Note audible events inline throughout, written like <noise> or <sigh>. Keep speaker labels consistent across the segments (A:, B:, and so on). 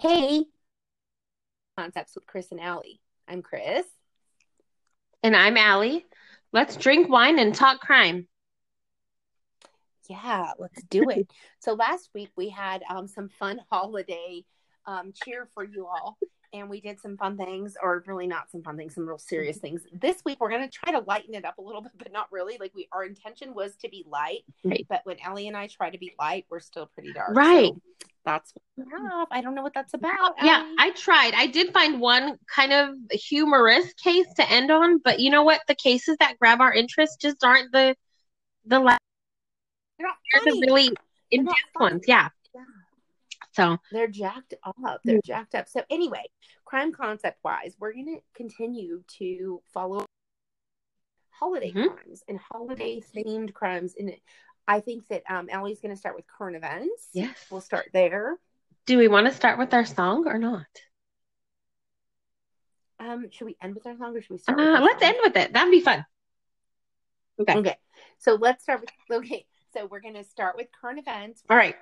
A: Hey, Concepts with Chris and Allie. I'm Chris.
B: And I'm Allie. Let's drink wine and talk crime.
A: Yeah, let's do it. <laughs> so last week we had um, some fun holiday um, cheer for you all, and we did some fun things, or really not some fun things, some real <laughs> serious things. This week we're going to try to lighten it up a little bit, but not really. Like we, our intention was to be light,
B: Right.
A: but when Ellie and I try to be light, we're still pretty dark.
B: Right.
A: So that's what we have. I don't know what that's about.
B: Yeah,
A: Allie.
B: I tried. I did find one kind of humorous case to end on, but you know what? The cases that grab our interest just aren't the the la-
A: They're not
B: they're the really intense ones. Yeah. So
A: they're jacked up. They're jacked up. So anyway, crime concept wise, we're going to continue to follow holiday
B: Mhm.
A: crimes and holiday themed crimes. And I think that um, Ellie's going to start with current events.
B: yes.
A: We'll start there.
B: Do we want to start with our song or not?
A: Um, should we end with our song or should we
B: Uh,
A: start? with
B: let's
A: song?
B: end with it. That'd be fun. Okay.
A: Okay. So let's start with okay. So we're going to start with current events.
B: All right.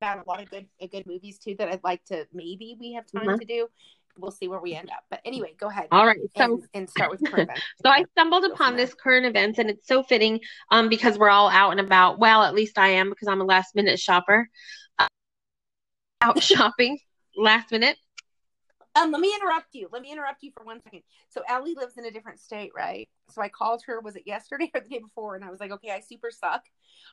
A: About a lot of good, uh, good movies too that I'd like to maybe we have time
B: Mhm.
A: to do. We'll see where we end up. But anyway, go ahead.
B: All right. So
A: and, and start with current events. <laughs>
B: So I stumbled upon this current events, and it's so fitting um, because we're all out and about. Well, at least I am because I'm a last minute shopper. Uh, out <laughs> shopping last minute.
A: Um, let me interrupt you. Let me interrupt you for one second. So Ellie lives in a different state, right? So I called her. Was it yesterday <laughs> or the day before? And I was like, okay, I super suck.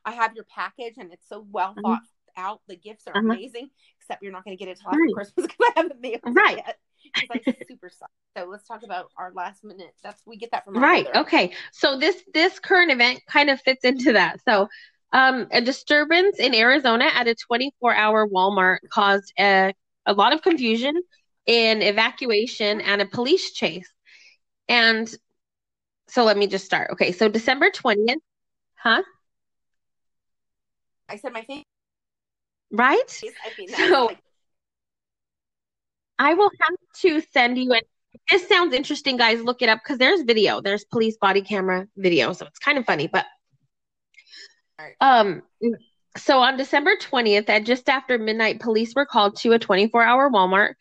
A: I have your package, and it's so well
B: Mhm.
A: thought out. The gifts are
B: Uh-huh.
A: amazing, except you're not going to get it till after
B: Right.
A: Christmas because I haven't mailed it
B: Right.
A: yet. Because <laughs> I super. So let's talk about our last minute. That's we get that from
B: Right.
A: mother.
B: Okay. So this this current event kind of fits into that. So um, a disturbance in Arizona at a 24 hour Walmart caused a, a lot of confusion, an evacuation, and a police chase. And so let me just start. Okay. So December 20th. Huh?
A: I said my thing.
B: Right? So-
A: that was like,
B: I will have to send you. And this sounds interesting, guys. Look it up because there's video. There's police body camera video, so it's kind of funny. But um, so on December 20th, at just after midnight, police were called to a 24-hour Walmart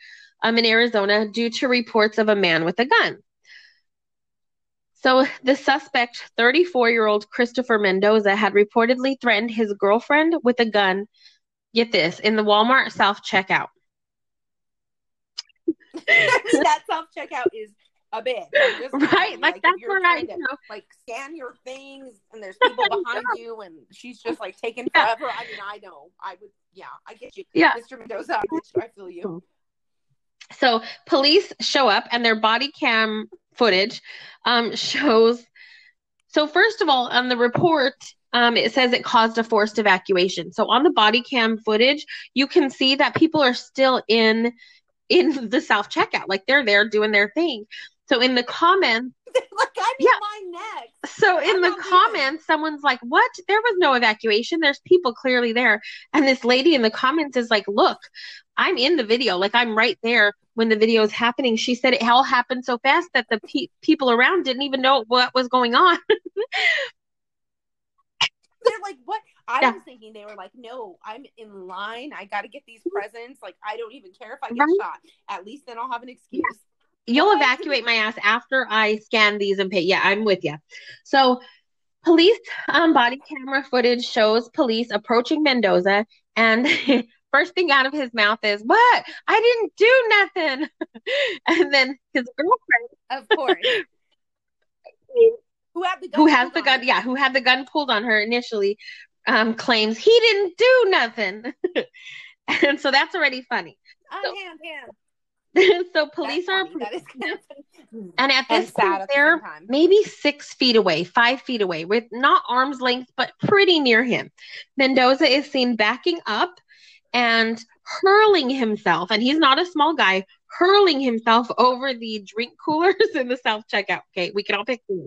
B: um in Arizona due to reports of a man with a gun. So the suspect, 34-year-old Christopher Mendoza, had reportedly threatened his girlfriend with a gun. Get this in the Walmart self checkout. <laughs>
A: That self checkout is a bit just <laughs>
B: Right, like
A: if
B: that's
A: you're
B: where I,
A: to,
B: know,
A: like scan your things and there's people <laughs> behind you and she's just like taking
B: Yeah.
A: forever. I mean, I know. I would yeah, I get you.
B: Yeah.
A: Mr. Mendoza, I, get you. I feel you.
B: So police show up and their body cam footage um, shows. So first of all, on the report, um, it says it caused a forced evacuation. So on the body cam footage, you can see that people are still in in <laughs> the self checkout, like they're there doing their thing. So in the comments, <laughs>
A: like I'm
B: Yeah.
A: in my neck.
B: so in the comments, someone's like, "What? There was no evacuation. There's people clearly there." And this lady in the comments is like, "Look, I'm in the video. Like I'm right there when the video is happening." She said it all happened so fast that the pe- people around didn't even know what was going on. <laughs>
A: They're like, what? I
B: Yeah.
A: was thinking they were like, no, I'm in line. I got to get these presents. Like, I don't even care if I get
B: Right.
A: shot. At least then I'll have an excuse.
B: You'll
A: What?
B: evacuate my ass after I scan these and pay. Yeah, I'm with you. So, police um, body camera footage shows police approaching Mendoza, and <laughs> first thing out of his mouth is, "What? I didn't do nothing." <laughs> and then his girlfriend,
A: Of course. <laughs> Who had the gun?
B: who has the gun,
A: her?
B: yeah, who had the gun pulled on her initially, um, claims he didn't do nothing. <laughs> and so that's already funny.
A: Uh,
B: So-
A: hand, hand. <laughs>
B: so police
A: That's
B: are
A: funny. That is <laughs> kind of.
B: And at this
A: sad
B: point, they're
A: time.
B: maybe six feet away, five feet away, with not arm's length, but pretty near him. Mendoza is seen backing up and hurling himself, and he's not a small guy, hurling himself over the drink coolers in the self checkout. Okay, we can all pick these.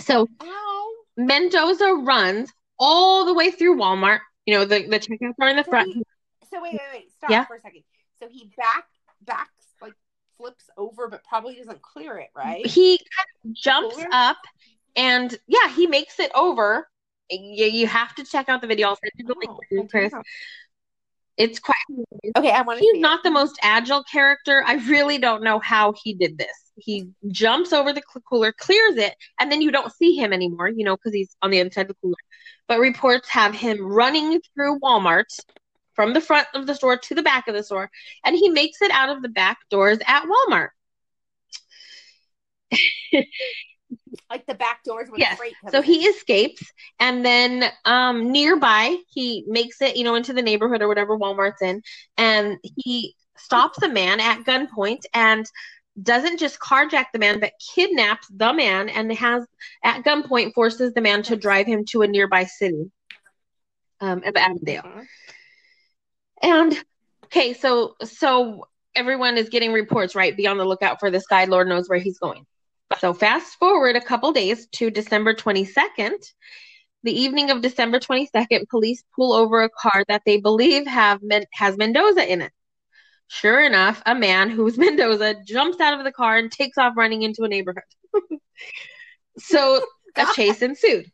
B: So
A: Ow!
B: Mendoza runs all the way through Walmart. You know, the, the checkouts are in the
A: So
B: front.
A: he- So wait, wait, wait. Stop
B: Yeah.
A: for a second. So he back backs like flips over, but probably doesn't clear it, right?
B: He kind of jumps
A: Cooler?
B: up and yeah, he makes it over. You, you have to check out the video. I'll send you the link,
A: Oh,
B: Chris. It's quite.
A: Okay, I want to.
B: He's not the most agile character. I really don't know how he did this. He jumps over the cooler, clears it, and then you don't see him anymore, you know, because he's on the other side of the cooler. But reports have him running through Walmart from the front of the store to the back of the store, and he makes it out of the back doors at Walmart. <laughs>
A: like the back doors
B: yes. So he escapes and then um nearby he makes it, you know, into the neighborhood or whatever Walmart's in and he stops a man at gunpoint and doesn't just carjack the man but kidnaps the man and has at gunpoint forces the man to drive him to a nearby city um of Avondale. Mm-hmm. And okay, so so everyone is getting reports, right? Be on the lookout for this guy. Lord knows where he's going. So fast forward a couple days to December 22nd. The evening of December 22nd, police pull over a car that they believe have has Mendoza in it. Sure enough, a man who's <laughs> Mendoza jumps out of the car and takes off running into a neighborhood. <laughs> so a chase ensued.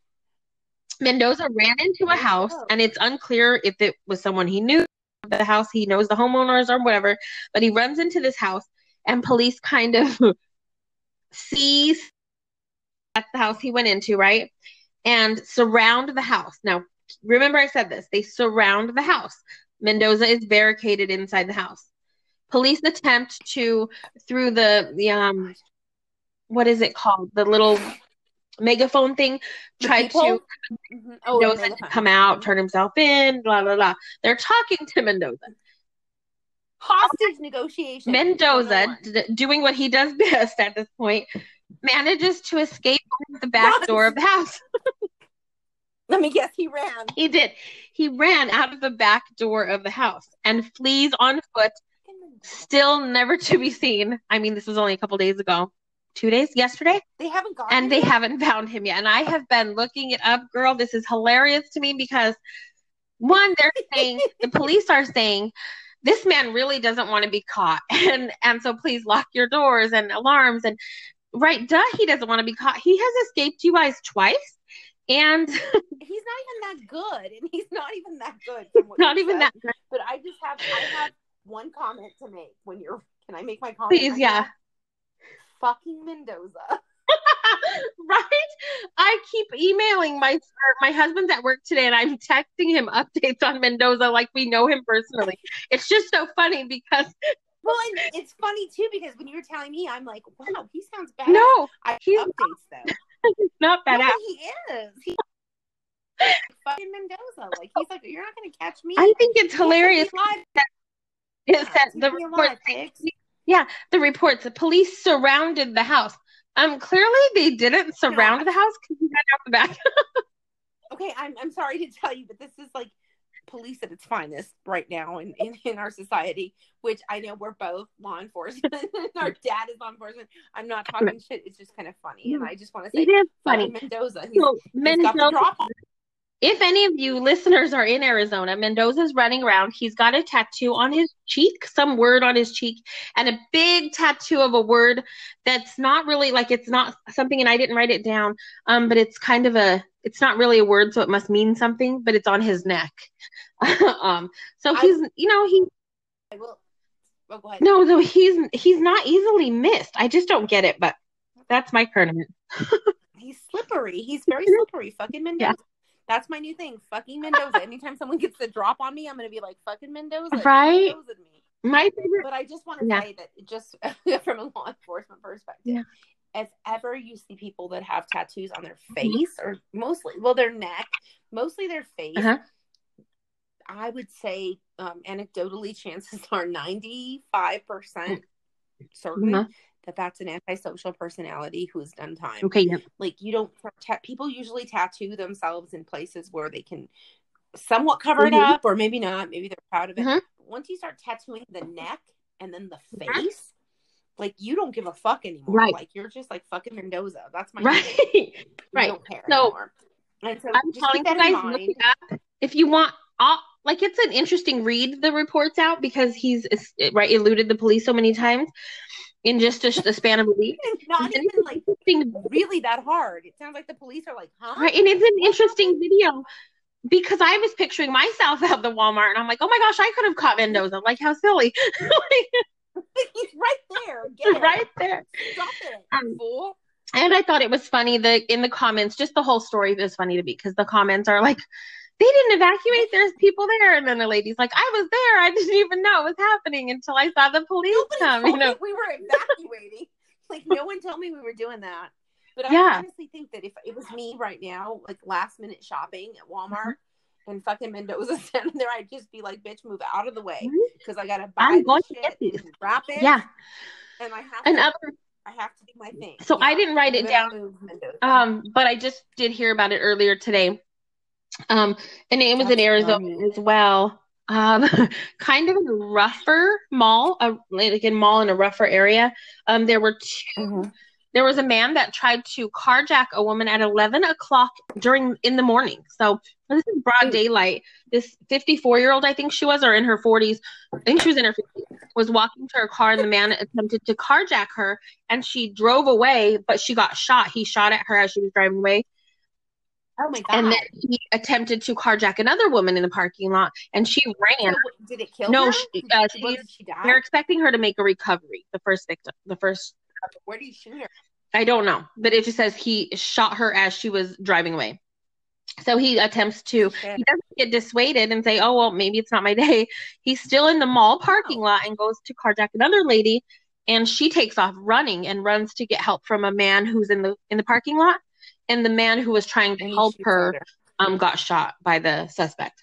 B: Mendoza ran into a house, and it's unclear if it was someone he knew the house. He knows the homeowners or whatever, but he runs into this house and police kind of <laughs> sees that's the house he went into, right? And surround the house. Now, remember I said this. They surround the house. Mendoza is barricaded inside the house. Police attempt to through the the um what is it called? The little megaphone thing tried to mm-hmm. oh, Mendoza to come out, turn himself in, blah blah blah. They're talking to Mendoza.
A: Hostage negotiation.
B: Mendoza, d- doing what he does best at this point, manages to escape the back door of the house. <laughs>
A: Let me guess, he ran.
B: He did. He ran out of the back door of the house and flees on foot, still never to be seen. I mean, this was only a couple days ago two days yesterday.
A: They haven't gone,
B: and they
A: yet?
B: haven't found him yet. And I have been looking it up, girl. This is hilarious to me because one, they're <laughs> saying the police are saying this man really doesn't want to be caught, <laughs> and and so please lock your doors and alarms and right. Duh, he doesn't want to be caught. He has escaped you guys twice. And <laughs> he's not
A: even that good, and he's not even that good.
B: not even said. that good.
A: But I just have I have one comment to make when you're. Can I make my comment?
B: Please, yeah
A: fucking Mendoza. <laughs> <laughs>
B: right? I keep emailing my my husband's at work today, and I'm texting him updates on Mendoza like we know him personally. It's just so funny because.
A: Well, and it's funny too because when you were telling me, I'm like, wow, he sounds bad.
B: No,
A: I he's updates them.
B: He's <laughs> not bad.
A: No, he is. He fucking Mendoza. Like he's like, you're not gonna catch me.
B: I think it's hilarious that, yeah, the report yeah, the reports. The police surrounded the house. Um, clearly they didn't surround no, the house because he got out the back. <laughs>
A: okay, I'm I'm sorry to tell you, but this is like police at its finest right now in, in, in our society, which I know we're both law enforcement. <laughs> our dad is law enforcement. I'm not talking shit. It's just kind of funny. And I just want to say,
B: it is funny.
A: Mendoza. He's, so, Mendoza,
B: if any of you listeners are in Arizona, Mendoza's running around. He's got a tattoo on his cheek, some word on his cheek, and a big tattoo of a word that's not really like it's not something, and I didn't write it down. Um, but it's kind of a, it's not really a word, so it must mean something. But it's on his neck. <laughs> um, so he's, I, you know, he.
A: I will. Oh, go ahead.
B: No, no, he's he's not easily missed. I just don't get it, but that's my tournament. <laughs>
A: he's slippery. He's very slippery. Fucking Mendoza. Yeah. That's my new thing. Fucking Mendoza. Anytime someone gets the drop on me, I'm gonna be like, fucking Mendoza.
B: Right. Mendoza me. My favorite.
A: But I just want to yeah. say that just <laughs> from a law enforcement perspective, yeah. if ever you see people that have tattoos on their mm-hmm. face or mostly, well, their neck, mostly their face, uh-huh. I would say, um, anecdotally, <laughs> chances are 95% certain uh-huh that that's an antisocial personality who's done time.
B: Okay, yeah.
A: Like you don't ta- people usually tattoo themselves in places where they can somewhat cover mm-hmm. it up or maybe not, maybe they're proud of it. Mm-hmm. Once you start tattooing the neck and then the mm-hmm. face, like you don't give a fuck anymore. Right. Like you're just like fucking Mendoza. That's my
B: right. <laughs> right.
A: don't care so, anymore. And so
B: I'm telling you guys, look it up. if you want, I'll, like it's an interesting read the reports out because he's right eluded the police so many times in just a, span of a week.
A: not even like <laughs> really that hard. It sounds like the police are like, huh?
B: Right, and it's an interesting video because I was picturing myself at the Walmart and I'm like, oh my gosh, I could have caught Mendoza. Like, how silly.
A: He's <laughs> right there. Get
B: right
A: it.
B: there.
A: Stop it,
B: Um,
A: fool.
B: And I thought it was funny. The in the comments, just the whole story was funny to me because the comments are like, they didn't evacuate. There's people there, and then the lady's like, I was there. I didn't even know it was happening until I saw the police
A: Nobody
B: come. You know,
A: we were evacuating. <laughs> like no one told me we were doing that. But I
B: Yeah.
A: honestly think that if it was me right now, like last minute shopping at Walmart
B: Mm-hmm.
A: and fucking Mendoza <laughs> standing there, I'd just be like, bitch, move out of the way. Because I gotta buy
B: I'm going to
A: shit
B: get these.
A: wrap it.
B: yeah.
A: And I have
B: And
A: to
B: other
A: I have to do my thing.
B: So I didn't write it down. Um, but I just did hear about it earlier today. Um, and it was in Arizona
A: funny.
B: as well. Um, <laughs> kind of in a rougher mall, a, like a mall in a rougher area. Um, there were two.
A: Mhm.
B: There was a man that tried to carjack a woman at 11 o'clock during in the morning. So this is broad daylight. This 54 year old, I think she was, or in her 40s, I think she was in her 50s, was walking to her car, and the man attempted to carjack her, and she drove away, but she got shot. He shot at her as she was driving away,
A: Oh my god.
B: and then he attempted to carjack another woman in the parking lot, and she ran.
A: did it kill
B: No,
A: her?
B: she- uh, she-
A: did she die?
B: They're expecting her to make a recovery. The first victim, the first
A: Where did he shoot her?
B: I don't know, but it just says he shot her as she was driving away. So he attempts to,
A: Shit.
B: he doesn't get dissuaded and say, oh, well, maybe it's not my <laughs> day. He's still in the mall parking
A: Oh.
B: lot and goes to carjack another lady. And she takes off running and runs to get help from a man who's in the in the parking lot. And the man who was trying to
A: And
B: help
A: shoots
B: her
A: at
B: um got shot by the suspect.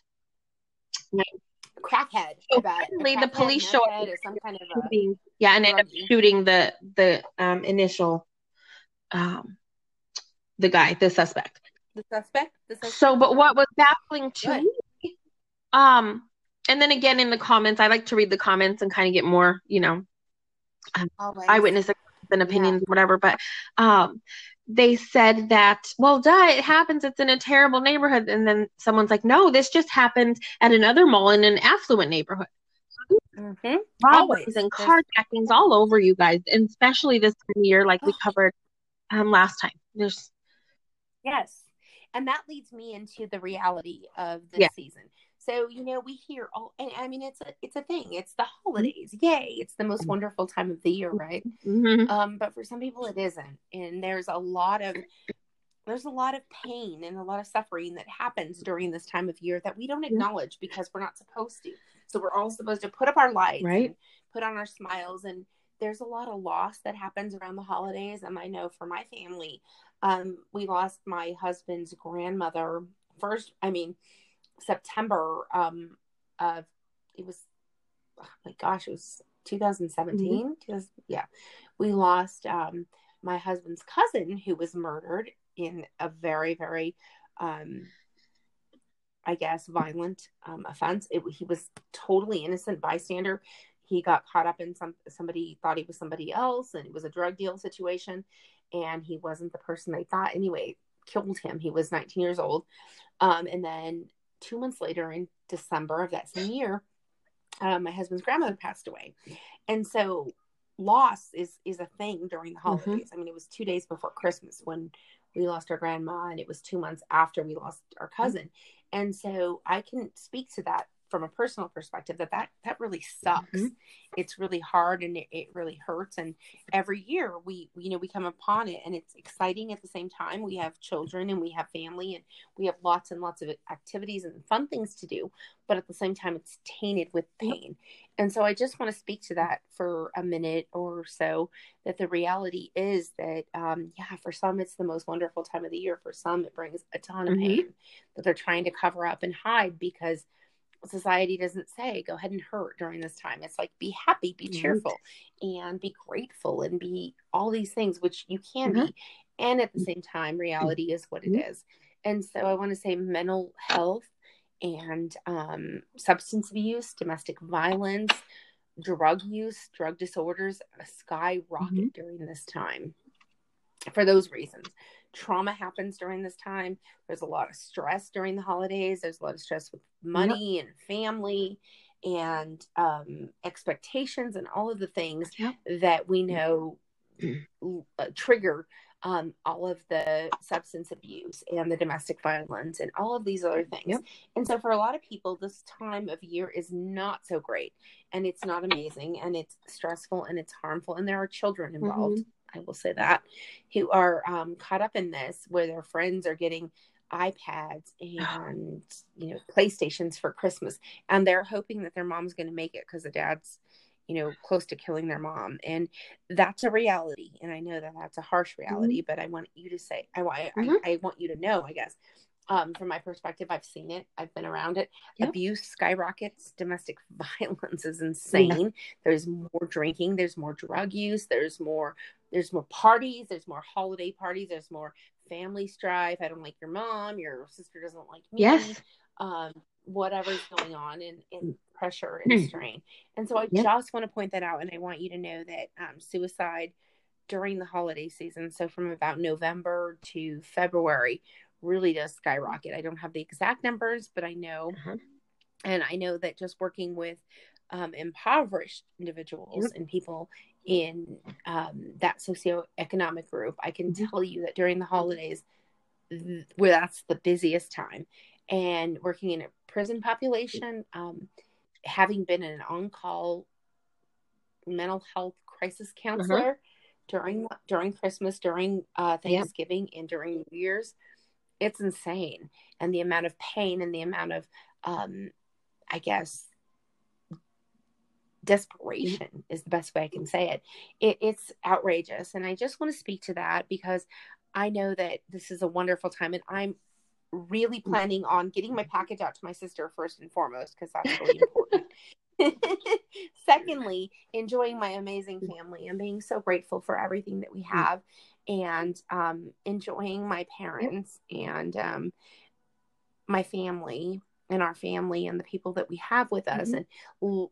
A: Crackhead. I
B: So
A: bet.
B: Finally, the police show up
A: meth head, or some kind of a
B: Shooting- Yeah, and ended up shooting the the um initial um the guy, the suspect.
A: the suspect. The suspect.
B: So, but what was baffling to
A: Good.
B: me, um, and then again in the comments, I like to read the comments and kind of get more, you know,
A: Always.
B: eyewitness and opinions, whatever. But um, they said that, well, duh, it happens. It's in a terrible neighborhood, and then someone's like, no, this just happened at another mall in an affluent neighborhood.
A: Mhm.
B: Robberies
A: Always.
B: and carjackings all over you guys, and especially this time of year, like we covered um last time. There's
A: Yes. And that leads me into the reality of this
B: Yeah.
A: season. So, you know, we hear all and I mean it's a it's a thing. It's the holidays. Yay. It's the most wonderful time of the year, right?
B: mhm.
A: Um, but for some people it isn't. And there's a lot of there's a lot of pain and a lot of suffering that happens during this time of year that we don't acknowledge because we're not supposed to. So we're all supposed to put up our lights
B: Right.
A: and put on our smiles and there's a lot of loss that happens around the holidays. And I know for my family, um, we lost my husband's grandmother first, I mean, September um of it was oh my gosh, it was 2017. 2000 yeah. We lost um my husband's cousin who was murdered in a very, very um I guess violent um offense. It he was totally innocent bystander. He got caught up in some somebody thought he was somebody else and it was a drug deal situation and he wasn't the person they thought anyway killed him he was 19 years old um, and then two months later in december of that same year uh, my husband's grandmother passed away. And so loss is is a thing during the holidays. I mean it was two days before christmas when we lost our grandma and it was two months after we lost our cousin. And so i can speak to that from a personal perspective that that, that really sucks.
B: Mhm.
A: it's really hard and it, it really hurts. And every year we you know we come upon it and it's exciting at the same time. We have children and we have family and we have lots and lots of activities and fun things to do but at the same time it's tainted with pain. And so i just want to speak to that for a minute or so that the reality is that um yeah for some it's the most wonderful time of the year. For some it brings a ton of
B: Mhm.
A: pain that they're trying to cover up and hide because society doesn't say go ahead and hurt during this time. It's like be happy, be cheerful, and be grateful and be all these things, which you can
B: Mhm.
A: be. And at the same time, reality is what it
B: Mhm.
A: is. And so I want to say mental health and um, substance abuse, domestic violence, drug use, drug disorders skyrocket
B: Mhm.
A: during this time for those reasons. Trauma happens during this time. There's a lot of stress during the holidays. There's a lot of stress with money and family and um, expectations and all of the things
B: Yep.
A: that we know uh, trigger um, all of the substance abuse and the domestic violence and all of these other things.
B: Yep.
A: And so, for a lot of people, this time of year is not so great and it's not amazing and it's stressful and it's harmful. And there are children involved,
B: Mm-hmm.
A: I will say that, who are um, caught up in this where their friends are getting iPads and you know PlayStations for Christmas, and they're hoping that their mom's going to make it because the dad's you know close to killing their mom, and that's a reality. And I know that that's a harsh reality, but I want you to say I want
B: Mhm.
A: I, I want you to know, I guess. Um, from my perspective, I've seen it. I've been around it.
B: Yep.
A: Abuse skyrockets. Domestic <laughs> violence is insane. There's more drinking. There's more drug use. There's more. There's more parties. There's more holiday parties. There's more family strife. I don't like your mom. Your sister doesn't like me.
B: Yes.
A: Um, whatever's going on and, and pressure and
B: Hmm.
A: strain. And so I
B: Yep.
A: just want to point that out. And I want you to know that um, suicide during the holiday season, so from about November to February, really does skyrocket. I don't have the exact numbers, but I know,
B: Uh-huh.
A: and I know that just working with um, impoverished individuals
B: Yep.
A: and people in um, that socioeconomic group, I can
B: Mhm.
A: tell you that during the holidays, th- where that's the busiest time, and working in a prison population, um, having been an on-call mental health crisis counselor during during Christmas, during uh. Thanksgiving, and during New Year's, it's insane, and the amount of pain and the amount of, um, I guess, desperation is the best way I can say it. it. It's outrageous, and I just want to speak to that because I know that this is a wonderful time, and I'm really planning on getting my package out to my sister first and foremost because that's really <laughs> important. <laughs> Secondly, enjoying my amazing family and being so grateful for everything that we have, and um, enjoying my parents and um, my family and our family and the people that we have with us,
B: Mhm.
A: and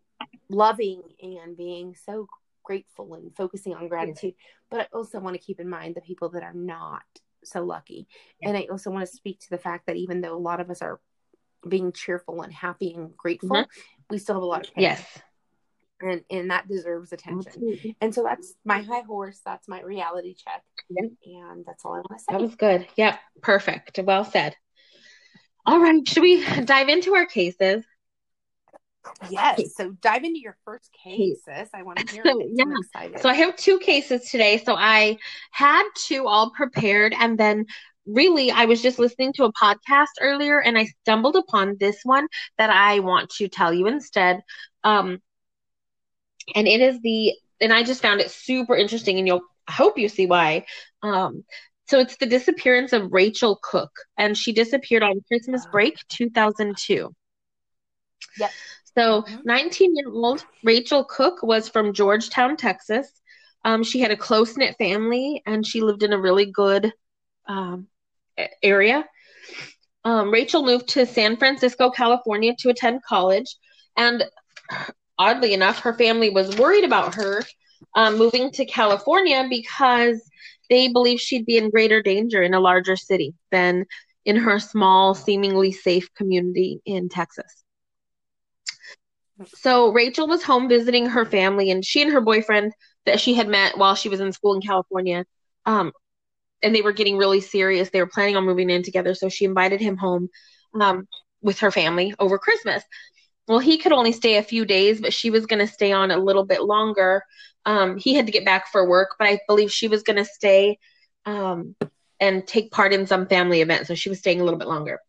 A: loving and being so grateful and focusing on gratitude. But I also want to keep in mind the people that are not so lucky. And I also want to speak to the fact that even though a lot of us are being cheerful and happy and grateful,
B: Mhm.
A: we still have a lot of pain.
B: Yes.
A: And and that deserves attention.
B: Absolutely.
A: And so that's my high horse. That's my reality check. And that's all I want to say.
B: That was good. Yep. Perfect. Well said. All right. Should we dive into our cases?
A: Yes. So dive into your first case, sis. I want to hear
B: So, <laughs>
A: it.
B: yeah.
A: I'm excited.
B: So I have two cases today. So I had two all prepared, and then really I was just listening to a podcast earlier, and I stumbled upon this one that I want to tell you instead. Um, and it is the, and I just found it super interesting, and you'll I hope you see why. Um, so it's the disappearance of Rachel Cooke, and she disappeared on Christmas break 2002.
A: Yep.
B: So,
A: Mhm.
B: 19 year old Rachel Cooke was from Georgetown, Texas. Um, she had a close knit family and she lived in a really good um, area. Um, Rachel moved to San Francisco, California to attend college. And oddly enough, her family was worried about her um, moving to California because they believed she'd be in greater danger in a larger city than in her small, seemingly safe community in Texas. So Rachel was home visiting her family, and she and her boyfriend that she had met while she was in school in California, um, and they were getting really serious. They were planning on moving in together, so she invited him home um, with her family over Christmas. Well, he could only stay a few days, but she was going to stay on a little bit longer. Um, he had to get back for work, but I believe she was going to stay um, and take part in some family event, so she was staying a little bit longer.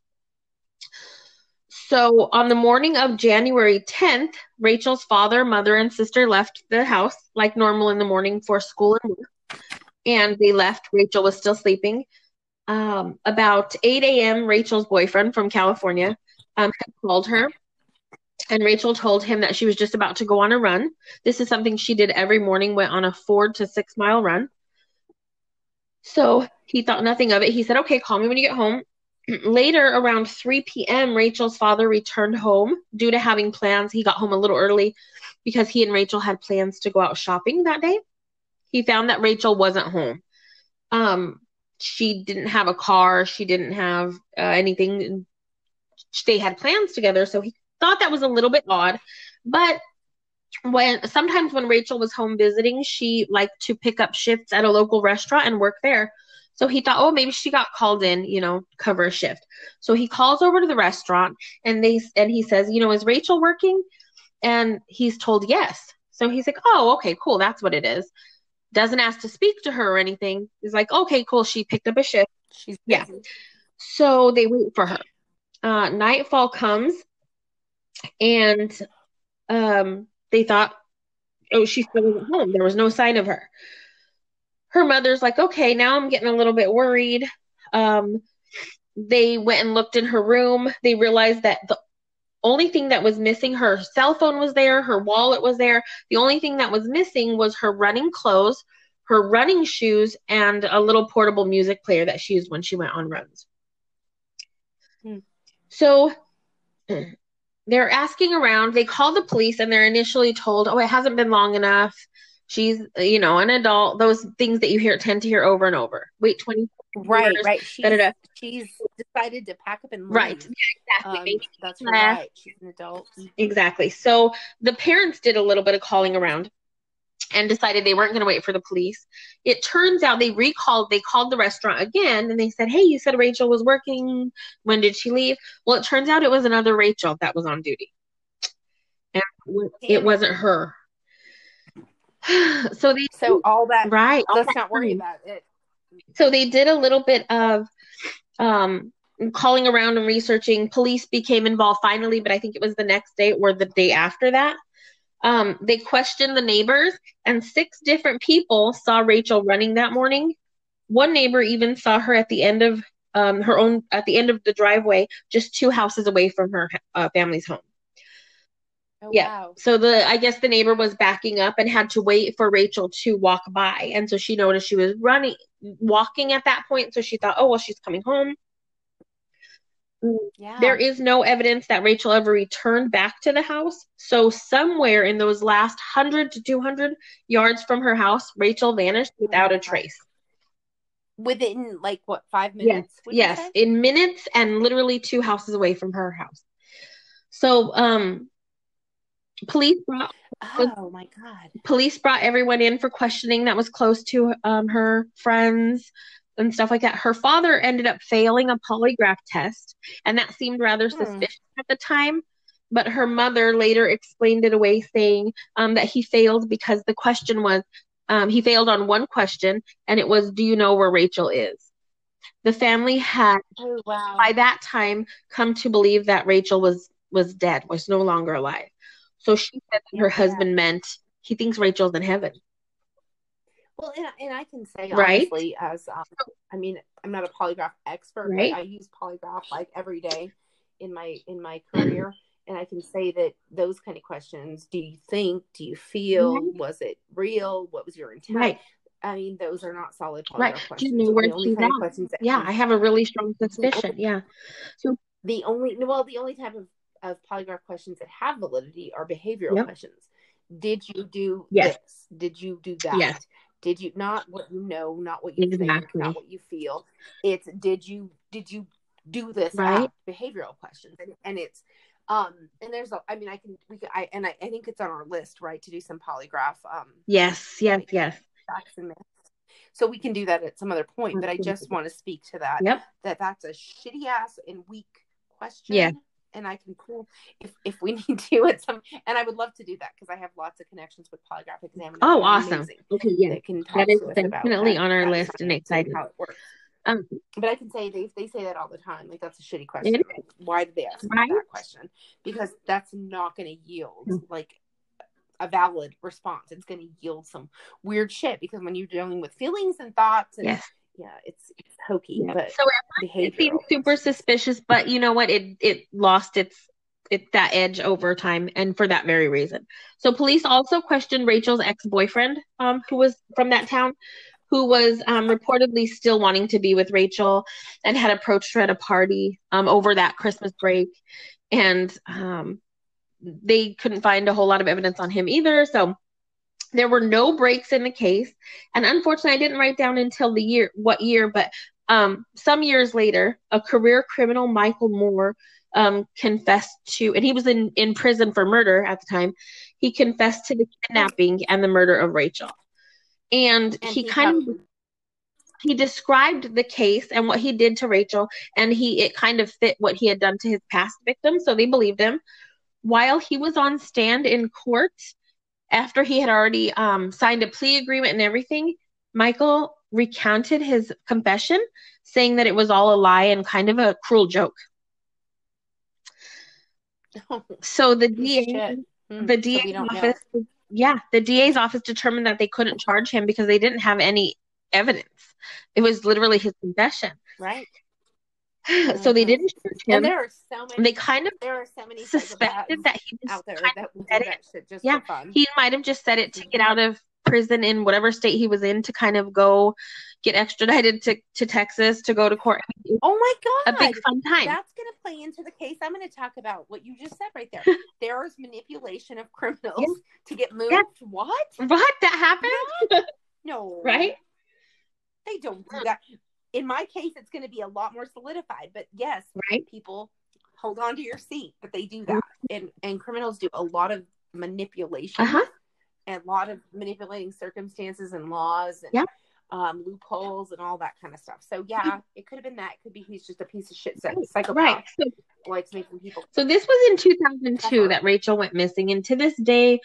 B: So on the morning of January 10th, Rachel's father, mother, and sister left the house like normal in the morning for school and work. And they left. Rachel was still sleeping. Um, about 8 a.m., Rachel's boyfriend from California um, had called her. And Rachel told him that she was just about to go on a run. This is something she did every morning, went on a four to six mile run. So he thought nothing of it. He said, Okay, call me when you get home. Later, around 3 p.m., Rachel's father returned home due to having plans. He got home a little early because he and Rachel had plans to go out shopping that day. He found that Rachel wasn't home. Um, she didn't have a car. She didn't have uh, anything. They had plans together, so he thought that was a little bit odd. But when sometimes when Rachel was home visiting, she liked to pick up shifts at a local restaurant and work there. So he thought, oh, maybe she got called in, you know, cover a shift. So he calls over to the restaurant and they and he says, you know, is Rachel working? And he's told yes. So he's like, oh, okay, cool, that's what it is. Doesn't ask to speak to her or anything. He's like, okay, cool, she picked up a shift.
A: She's
B: Yeah.
A: busy.
B: So they wait for her. Uh, nightfall comes, and um, they thought, oh, she still wasn't home. There was no sign of her. Her mother's like, okay, now I'm getting a little bit worried. Um, they went and looked in her room. They realized that the only thing that was missing, her cell phone was there, her wallet was there. The only thing that was missing was her running clothes, her running shoes, and a little portable music player that she used when she went on runs.
A: Hmm.
B: So they're asking around. They call the police and they're initially told, oh, it hasn't been long enough. She's, you know, an adult. Those things that you hear tend to hear over and over. Wait 20
A: Right,
B: Murders,
A: right. She's,
B: da-da-da.
A: she's decided to pack up and leave.
B: Right. Exactly.
A: Um,
B: Maybe
A: that's
B: left.
A: right. She's an adult.
B: Exactly. So the parents did a little bit of calling around and decided they weren't going to wait for the police. It turns out they recalled, they called the restaurant again and they said, Hey, you said Rachel was working. When did she leave? Well, it turns out it was another Rachel that was on duty. And it wasn't her. <sighs> So they,
A: So all that.
B: right. all
A: Let's
B: that
A: not worry
B: time.
A: about it.
B: So they did a little bit of um, calling around and researching. Police became involved finally, but I think it was the next day or the day after that. Um, they questioned the neighbors, and six different people saw Rachel running that morning. One neighbor even saw her at the end of um, her own at the end of the driveway, just two houses away from her uh, family's home.
A: Oh,
B: Yeah.
A: wow.
B: So the I guess the neighbor was backing up and had to wait for Rachel to walk by. And so she noticed she was running walking at that point, so she thought, "Oh, well she's coming home."
A: Yeah.
B: There is no evidence that Rachel ever returned back to the house. So somewhere in those last 100 to 200 yards from her house, Rachel vanished without a trace.
A: Within like what five minutes? you
B: Yes, in minutes and literally two houses away from her house. So um police brought
A: Oh my God.
B: police brought everyone in for questioning that was close to um, her friends and stuff like that. Her father ended up failing a polygraph test, and that seemed rather
A: Hmm.
B: suspicious at the time. But her mother later explained it away, saying um, that he failed because the question was um, he failed on one question, and it was, Do you know where Rachel is? The family had,
A: Oh wow.
B: by that time, come to believe that Rachel was was dead, was no longer alive. So she said that her
A: Yeah.
B: husband meant he thinks Rachel's in heaven.
A: Well, and, and I can say
B: Right?
A: honestly, as um, I mean, I'm not a polygraph expert,
B: Right.
A: but I use polygraph like every day in my in my career, and I can say that those kind of questions: Do you think? Do you feel?
B: Right.
A: Was it real? What was your intent?
B: Right.
A: I mean, those are not solid polygraph
B: Right.
A: Questions.
B: you know where
A: the only
B: she's
A: kind of
B: at? Yeah, I have a really strong suspicion. Yeah.
A: So the only well the only type of, of polygraph questions that have validity are behavioral
B: Yep.
A: questions did you do
B: Yes.
A: this did you do that
B: Yes.
A: did you not what you know not what you think not what you feel it's did you did you do this
B: Right.
A: behavioral questions and, and it's um and there's a i mean i can we can, i and I, I think it's on our list right to do some polygraph um
B: Yes. Yes. Yes.
A: facts and myths so we can do that at some other point but i just want to speak to that
B: Yep.
A: that that's a shitty ass and weak question.
B: Yeah.
A: And I can pull if if we <laughs> need to at some, and I would love to do that because I have lots of connections with polygraph examiners.
B: Oh, awesome.
A: amazing
B: Okay. Yeah.
A: That can
B: That is
A: to us about
B: definitely
A: that-
B: on our list and excited.
A: how it works.
B: Um,
A: But I can say they they say that all the time. Like that's a shitty question.
B: It
A: Why did they ask
B: Right.
A: that question? Because that's not going to yield
B: Mm.
A: like a valid response. It's going to yield some weird shit because when you're dealing with feelings and thoughts and
B: yes.
A: Yeah, it's it's hokey,
B: Yeah.
A: but
B: So it
A: behavioral.
B: seemed super suspicious, but you know what? It it lost its it that edge over time, and for that very reason. So police also questioned Rachel's ex boyfriend, um, who was from that town, who was um reportedly still wanting to be with Rachel, and had approached her at a party um over that Christmas break, and um they couldn't find a whole lot of evidence on him either. So there were no breaks in the case, and unfortunately, I didn't write down until the year what year, but um, some years later, a career criminal, Michael Moore, um, confessed to, and he was in, in prison for murder at the time. He confessed to the kidnapping and the murder of Rachel. And,
A: and
B: he kind of, he described the case and what he did to Rachel, and he it kind of fit what he had done to his past victims, so they believed him. While he was on stand in court, after he had already um, signed a plea agreement and everything, Michael recounted his confession, saying that it was all a lie and kind of a cruel joke. <laughs> So the DA.
A: Hmm,
B: the DA's
A: don't know.
B: office, yeah, the DA's office determined that they couldn't charge him because they didn't have any evidence. It was literally his confession.
A: Right.
B: So they
A: Mhm.
B: didn't charge
A: And there are so many.
B: They kind of
A: there are so many
B: suspected that he just
A: out there that
B: said it.
A: that shit just
B: Yeah,
A: for fun.
B: he might have just said it to get out of prison in whatever state he was in to kind of go get extradited to, to Texas to go to court.
A: oh my god.
B: A big fun time.
A: that's going to play into the case. I'm going to talk about what you just said right there. <laughs> there is manipulation of criminals
B: Yeah.
A: to get moved.
B: Yeah.
A: What?
B: What? That happened? <laughs>
A: No,
B: right?
A: They don't do that. In my case, it's going to be a lot more solidified. But yes,
B: Right.
A: people hold on to your seat, but they do that, and and criminals do a lot of manipulation.
B: Uh-huh.
A: and a lot of manipulating circumstances and laws and
B: Yeah.
A: um, loopholes and all that kind of stuff. So yeah, it could have been that. It could be he's just a piece of shit psy- psychopath
B: Right. So,
A: likes making people.
B: so this was in 2002 that Rachel went missing. And to this day,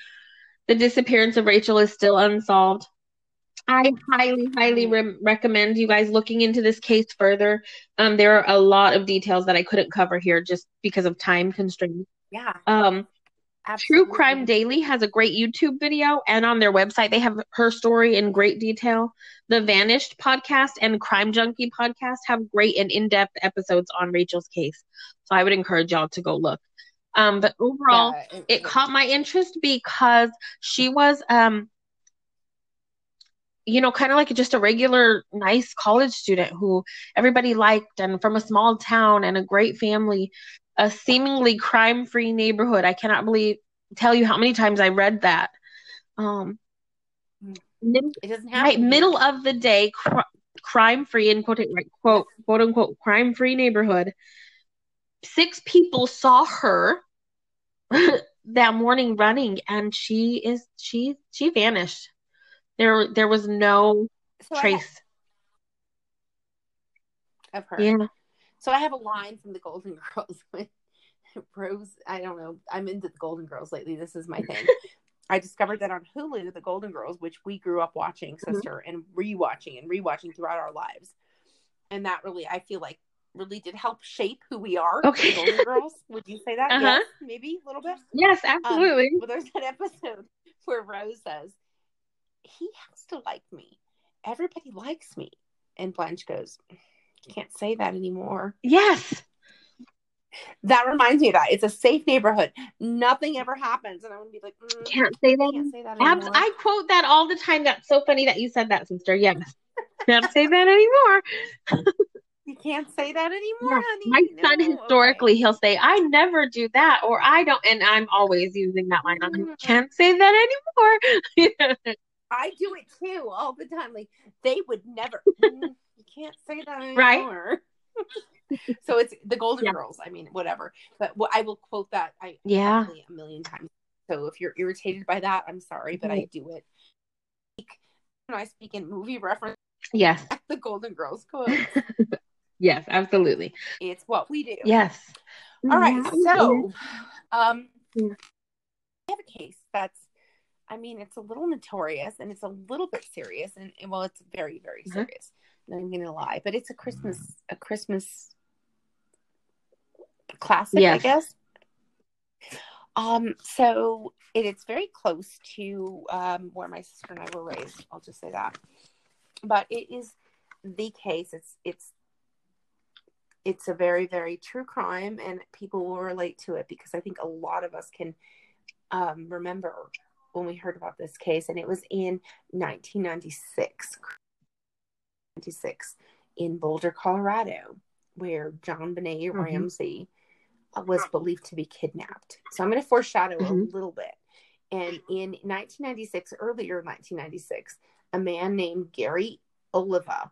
B: the disappearance of Rachel is still unsolved. I highly, highly re- recommend you guys looking into this case further. Um, there are a lot of details that I couldn't cover here just because of time constraints.
A: Yeah,
B: Um,
A: absolutely.
B: True Crime Daily has a great YouTube video, and on their website, they have her story in great detail. The Vanished podcast and Crime Junkie podcast have great and in depth episodes on Rachel's case. So I would encourage y'all to go look. Um, but overall,
A: Yeah,
B: it caught my interest because she was, um, you know, kind of like just a regular, nice college student who everybody liked and from a small town and a great family, a seemingly crime free neighborhood. I cannot believe, tell you how many times I read that. Um,
A: it doesn't happen.
B: right, middle of the day, cr- crime free, in quote, right, quote, quote unquote, crime free neighborhood. Six people saw her <laughs> that morning running and she is she she vanished there there was no
A: so
B: trace
A: of her.
B: yeah
A: So I have a line from the Golden <laughs> Girls. Rose, I don't know. I'm into the Golden Girls lately. This is my thing. <laughs> I discovered that on Hulu, the Golden Girls, which we grew up watching,
B: Mhm.
A: sister, and rewatching and rewatching throughout our lives, and that really, I feel like, really did help shape who we are. the
B: Okay.
A: Golden Girls. <laughs> Would you say that?
B: Uh-huh.
A: Yes, maybe a little bit.
B: yes
A: Um,
B: absolutely
A: well, there's an episode where Rose says, "He has to like me. Everybody likes me," and Blanche goes, "Can't say that anymore."
B: yes
A: That reminds me of that. It's a safe neighborhood. Nothing ever happens, and I'm gonna be like, mm,
B: can't say that
A: can't say that
B: Abs- i quote that all the time that's so funny that you said that sister yes can't say that anymore <laughs>
A: you can't say that anymore,
B: Yeah.
A: honey.
B: my
A: No,
B: son
A: okay.
B: historically he'll say i never do that or i don't and i'm always using that line on him
A: Mhm.
B: can't say that anymore <laughs>
A: I do it too all the time. Like they would never. <laughs> mm, you can't say that anymore. Right. <laughs> so it's the Golden
B: Yeah.
A: Girls. I mean, whatever. But wh- I will quote that. I
B: Yeah.
A: a million times. So if you're irritated by that, I'm sorry, but I do it. When I speak in movie reference,
B: yes <laughs>
A: the Golden Girls quote.
B: yes absolutely
A: it's what we do.
B: yes
A: All right.
B: Yeah.
A: So, um. I have a case that's, I mean, it's a little notorious and it's a little bit serious, and, and well, it's very, very
B: Mhm.
A: serious. Not even gonna lie, but it's a Christmas, a Christmas classic, I guess. Um, so it, it's very close to um, where my sister and I were raised. I'll just say that. But it is the case. It's it's it's a very very true crime, and people will relate to it because I think a lot of us can um, remember when we heard about this case, and it was in 1996, 96 in Boulder, Colorado, where JonBenét
B: Mhm.
A: Ramsey uh, was believed to be kidnapped. So I'm going to foreshadow a
B: Mhm.
A: little bit. And in 1996, earlier 1996, a man named Gary Oliva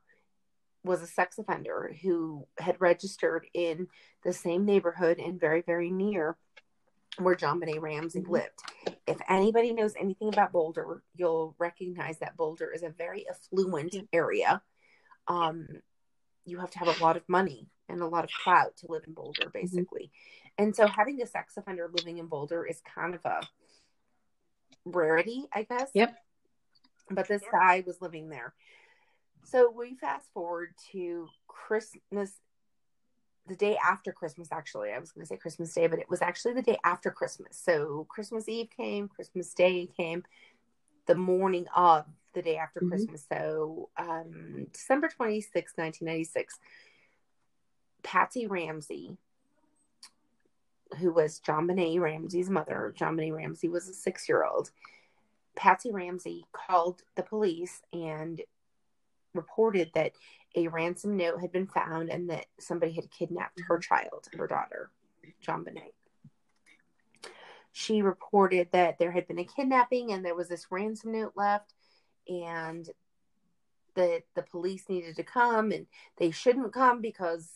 A: was a sex offender who had registered in the same neighborhood and very, very near where JonBenét Ramsey
B: Mhm.
A: lived. If anybody knows anything about Boulder, you'll recognize that Boulder is a very affluent
B: Yeah.
A: area. um, you have to have a lot of money and a lot of clout to live in Boulder,
B: Mm-hmm.
A: basically. And so having a sex offender living in Boulder is kind of a rarity, I guess.
B: Yep.
A: But this guy was living there. So we fast forward to Christmas, the day after Christmas, actually. I was going to say Christmas Day, but it was actually the day after Christmas. So Christmas Eve came, Christmas Day came, the morning of the day after
B: Mhm.
A: Christmas. So um, December 26, 1996, Patsy Ramsey, who was JonBenét Ramsey's mother, JonBenét Ramsey was a six year old. Patsy Ramsey called the police and reported that a ransom note had been found and that somebody had kidnapped her mm-hmm. child, her daughter, JonBenét. She reported that there had been a kidnapping and there was this ransom note left, and that the police needed to come and they shouldn't come because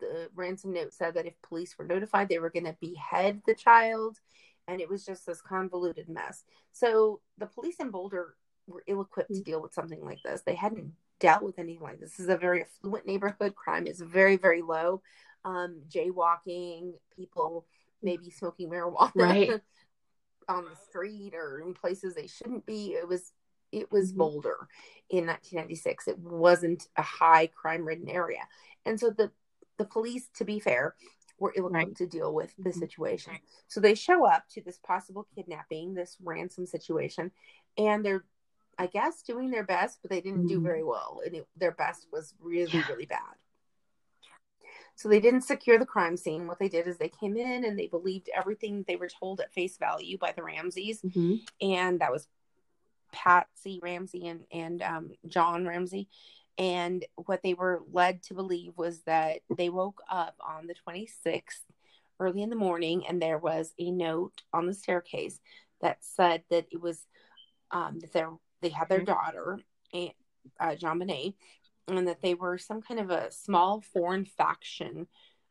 A: the ransom note said that if police were notified, they were going to behead the child. And it was just this convoluted mess. So the police in Boulder were ill equipped to mm-hmm. deal with something like this. They hadn't dealt with anything like this. This is a very affluent neighborhood. Crime is very, very low. Um, jaywalking, people maybe smoking marijuana
B: Right. <laughs>
A: on the street or in places they shouldn't be. It was it was
B: Mhm.
A: Boulder in 1996. It wasn't a high crime ridden area, and so the the police, to be fair, were ill equipped
B: Right.
A: to deal with the
B: Mhm.
A: situation. So they show up to this possible kidnapping, this ransom situation, and they're, I guess, doing their best, but they didn't do
B: Mhm.
A: very well, and it, their best was really,
B: Yeah.
A: really bad. So they didn't secure the crime scene. What they did is they came in and they believed everything they were told at face value by the Ramseys
B: Mhm.
A: and that was Patsy Ramsey and and um, John Ramsey. And what they were led to believe was that they woke up on the 26th early in the morning, and there was a note on the staircase that said that it was um, that they they had their
B: Mhm.
A: daughter, and, uh, JonBenét, and that they were some kind of a small foreign faction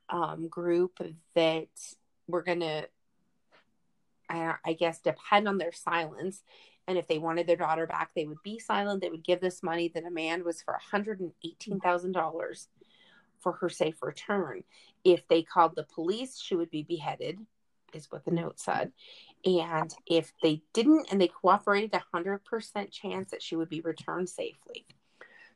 A: um, group that were going to I, I guess depend on their silence. And if they wanted their daughter back they would be silent. They would give this money the demand was for $118000 for her safe return. If they called the police she would be beheaded is what the note said. And if they didn't and they cooperated a 100% chance that she would be returned safely.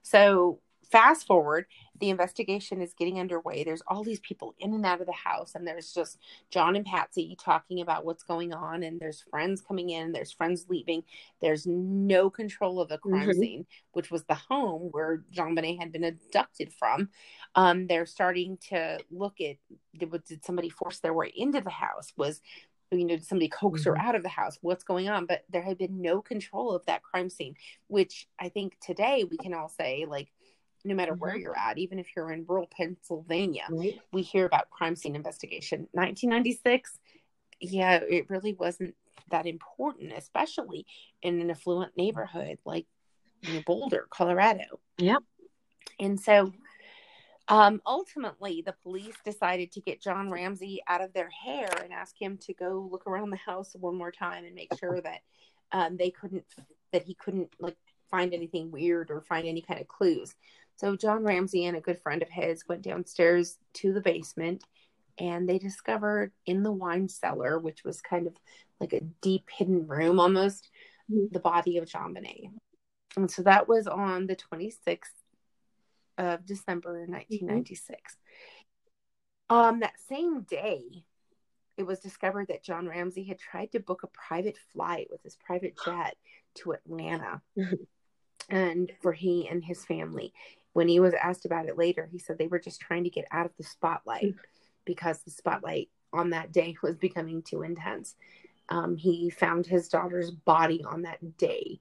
A: So fast forward the investigation is getting underway. There's all these people in and out of the house and there's just john and patsy talking about what's going on and there's friends coming in there's friends leaving. There's no control of the crime
B: Mhm.
A: scene which was the home where JonBenét had been abducted from. Um, they're starting to look at did, did somebody force their way into the house? Was you know did somebody coax her
B: Mhm.
A: out of the house? What's going on? But there had been no control of that crime scene which i think today we can all say like no matter where
B: Mhm.
A: you're at even if you're in rural pennsylvania we hear about crime scene investigation 1996 yeah it really wasn't that important especially in an affluent neighborhood like you know, boulder colorado
B: Yep.
A: and so um, ultimately the police decided to get john ramsey out of their hair and ask him to go look around the house one more time and make sure that um, they couldn't that he couldn't like find anything weird or find any kind of clues so John Ramsey and a good friend of his went downstairs to the basement and they discovered in the wine cellar, which was kind of like a deep hidden room almost,
B: Mhm.
A: the body of JonBenét. And so that was on the 26th of December 1996. Um, that same day, it was discovered that John Ramsey had tried to book a private flight with his private jet to Atlanta
B: Mhm.
A: and for he and his family when he was asked about it later, he said they were just trying to get out of the spotlight because the spotlight on that day <laughs> was becoming too intense. Um, he found his daughter's body on that day,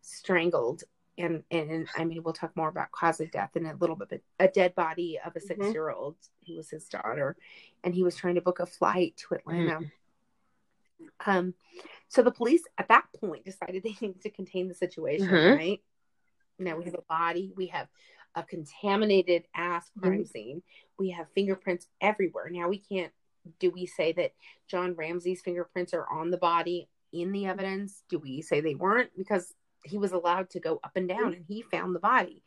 A: strangled, and, and and I mean we'll talk more about cause of death in a little bit. But a dead body of a six year old who was his daughter, and he was trying to book a flight to Atlanta. Um, so the police at that point decided they <laughs> needed to contain the situation,
B: Mhm.
A: right? Now we have a body, we have a contaminated ass crime scene, we have fingerprints everywhere. Now we can't do we say that John Ramsey's fingerprints are on the body in the evidence? Do we say they weren't? Because he was allowed to go up and down and he found the body.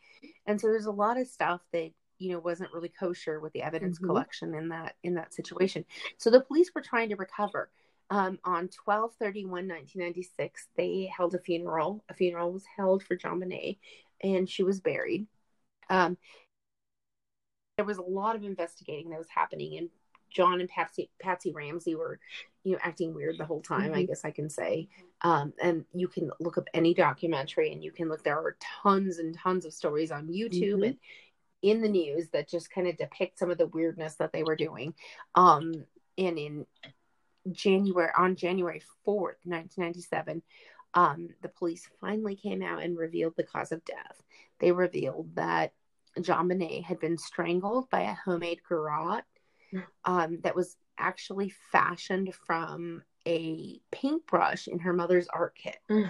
A: And so there's a lot of stuff that you know wasn't really kosher with the evidence
B: Mhm.
A: collection in that in that situation. So the police were trying to recover. Um, on 12 31 1996 they held a funeral a funeral was held for JonBenét and she was buried um, there was a lot of investigating that was happening and john and patsy patsy ramsey were you know acting weird the whole time i
B: Mhm.
A: guess i can say um, and you can look up any documentary and you can look there are tons and tons of stories on youtube
B: Mhm.
A: and in the news that just kind of depict some of the weirdness that they were doing um, and in january on january 4th 1997 um, the police finally came out and revealed the cause of death they revealed that JonBenét had been strangled by a homemade garrote
B: Mm.
A: um, that was actually fashioned from a paintbrush in her mother's art kit.
B: Mm.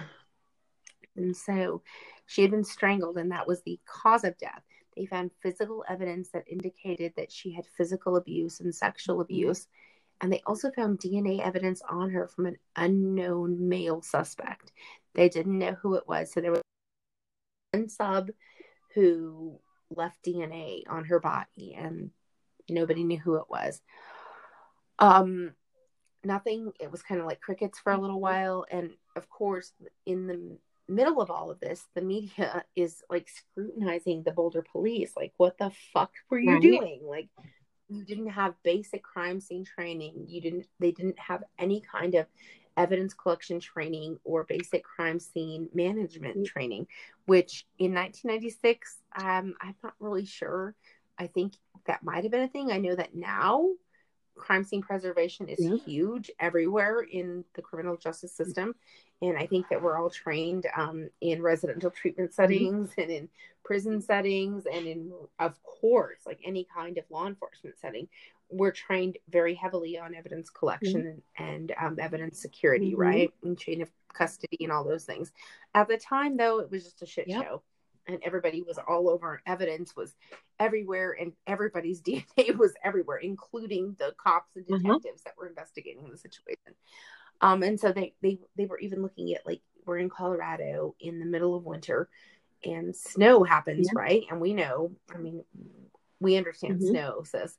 A: And so she had been strangled, and that was the cause of death. They found physical evidence that indicated that she had physical abuse and sexual abuse. And they also found DNA evidence on her from an unknown male suspect. They didn't know who it was. So there was one sub who left DNA on her body, and nobody knew who it was. Um, nothing. It was kind of like crickets for a little while, and of course, in the middle of all of this, the media <laughs> is like scrutinizing the Boulder police. Like, what the fuck were you
B: Right.
A: doing? Like, you didn't have basic crime scene training. You didn't. They didn't have any kind of evidence collection training or basic crime scene management
B: Mm.
A: training. Which in 1996, um, I'm not really sure. I think that might have been a thing. I know that now crime scene preservation is
B: Yeah.
A: huge everywhere in the criminal justice system. And i think that we're all trained um, in residential treatment settings and in prison settings and in of course like any kind of law enforcement setting. We're trained very heavily on evidence collection and, and um, evidence security
B: Mhm.
A: right? And chain of custody and all those things. At the time though it was just a shit
B: Yep.
A: show and everybody was all over evidence was everywhere and everybody's <laughs> DNA was everywhere, including the cops and
B: Mhm.
A: detectives that were investigating the situation. Um, and so they, they they were even looking at like we're in Colorado in the middle of winter and snow happens,
B: Yeah.
A: right? And we know, I mean, we understand
B: Mhm.
A: snow, sis.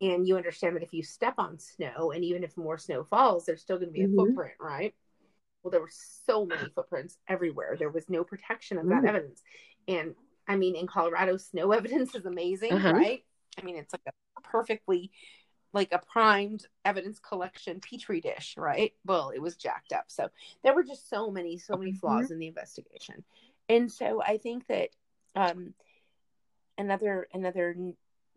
A: And you understand that if you step on snow and even if more snow falls, there's still going to be a
B: Mhm.
A: footprint, right? Well, there were so many footprints everywhere. There was no protection of that
B: Mm.
A: evidence. And I mean, in Colorado, snow <laughs> evidence is amazing,
B: Uh-huh.
A: right? I mean, it's like a perfectly, like a primed evidence collection petri dish, right? Well, it was jacked up. So there were just so many, so many
B: Mhm.
A: flaws in the investigation. And so I think that um, another another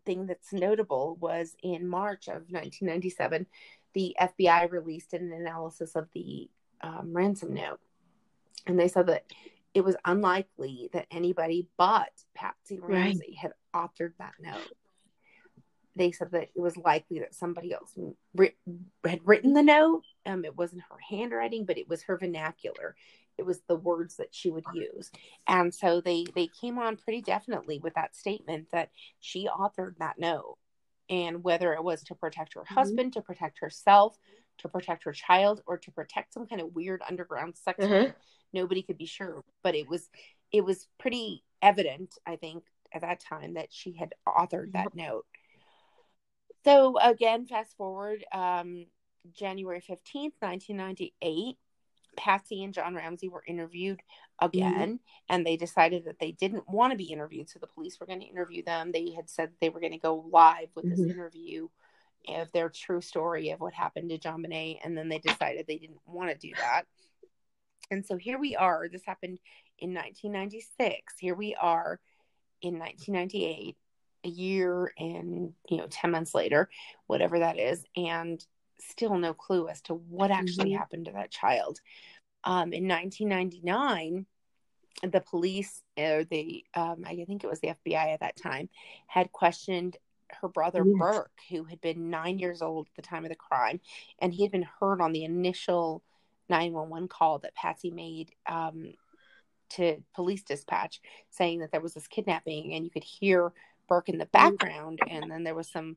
A: thing that's notable was in March of 1997, the FBI released an analysis of the um, ransom note, and they said that it was unlikely that anybody but Patsy
B: Right.
A: Ramsey had authored that note. They said that it was likely that somebody else writ- had written the note. Um, it wasn't her handwriting, but it was her vernacular. It was the words that she would use, and so they they came on pretty definitely with that statement that she authored that note, and whether it was to protect her
B: Mhm.
A: husband, to protect herself, to protect her child, or to protect some kind of weird underground sex ring, nobody could be sure. But it was it was pretty evident, I think, at that time that she had authored that note. So again, fast forward, um, January fifteenth, nineteen ninety eight. Patsy and John Ramsey were interviewed again, and they decided that they didn't want to be interviewed. So the police were going to interview them. They had said they were going to go live with this
B: Mhm.
A: interview of their true story of what happened to JonBenét, and then they decided they didn't want to do that. And so here we are. This happened in 1996. Here we are in 1998, a year and you know 10 months later, whatever that is, and still no clue as to what actually
B: Mhm.
A: happened to that child. Um, in 1999, the police or the um, I think it was the FBI at that time had questioned her brother
B: Yes.
A: Burke, who had been nine years old at the time of the crime, and he had been heard on the initial 911 call that Patsy made um, to police dispatch, saying that there was this kidnapping, and you could hear Burke in the background, and then there was some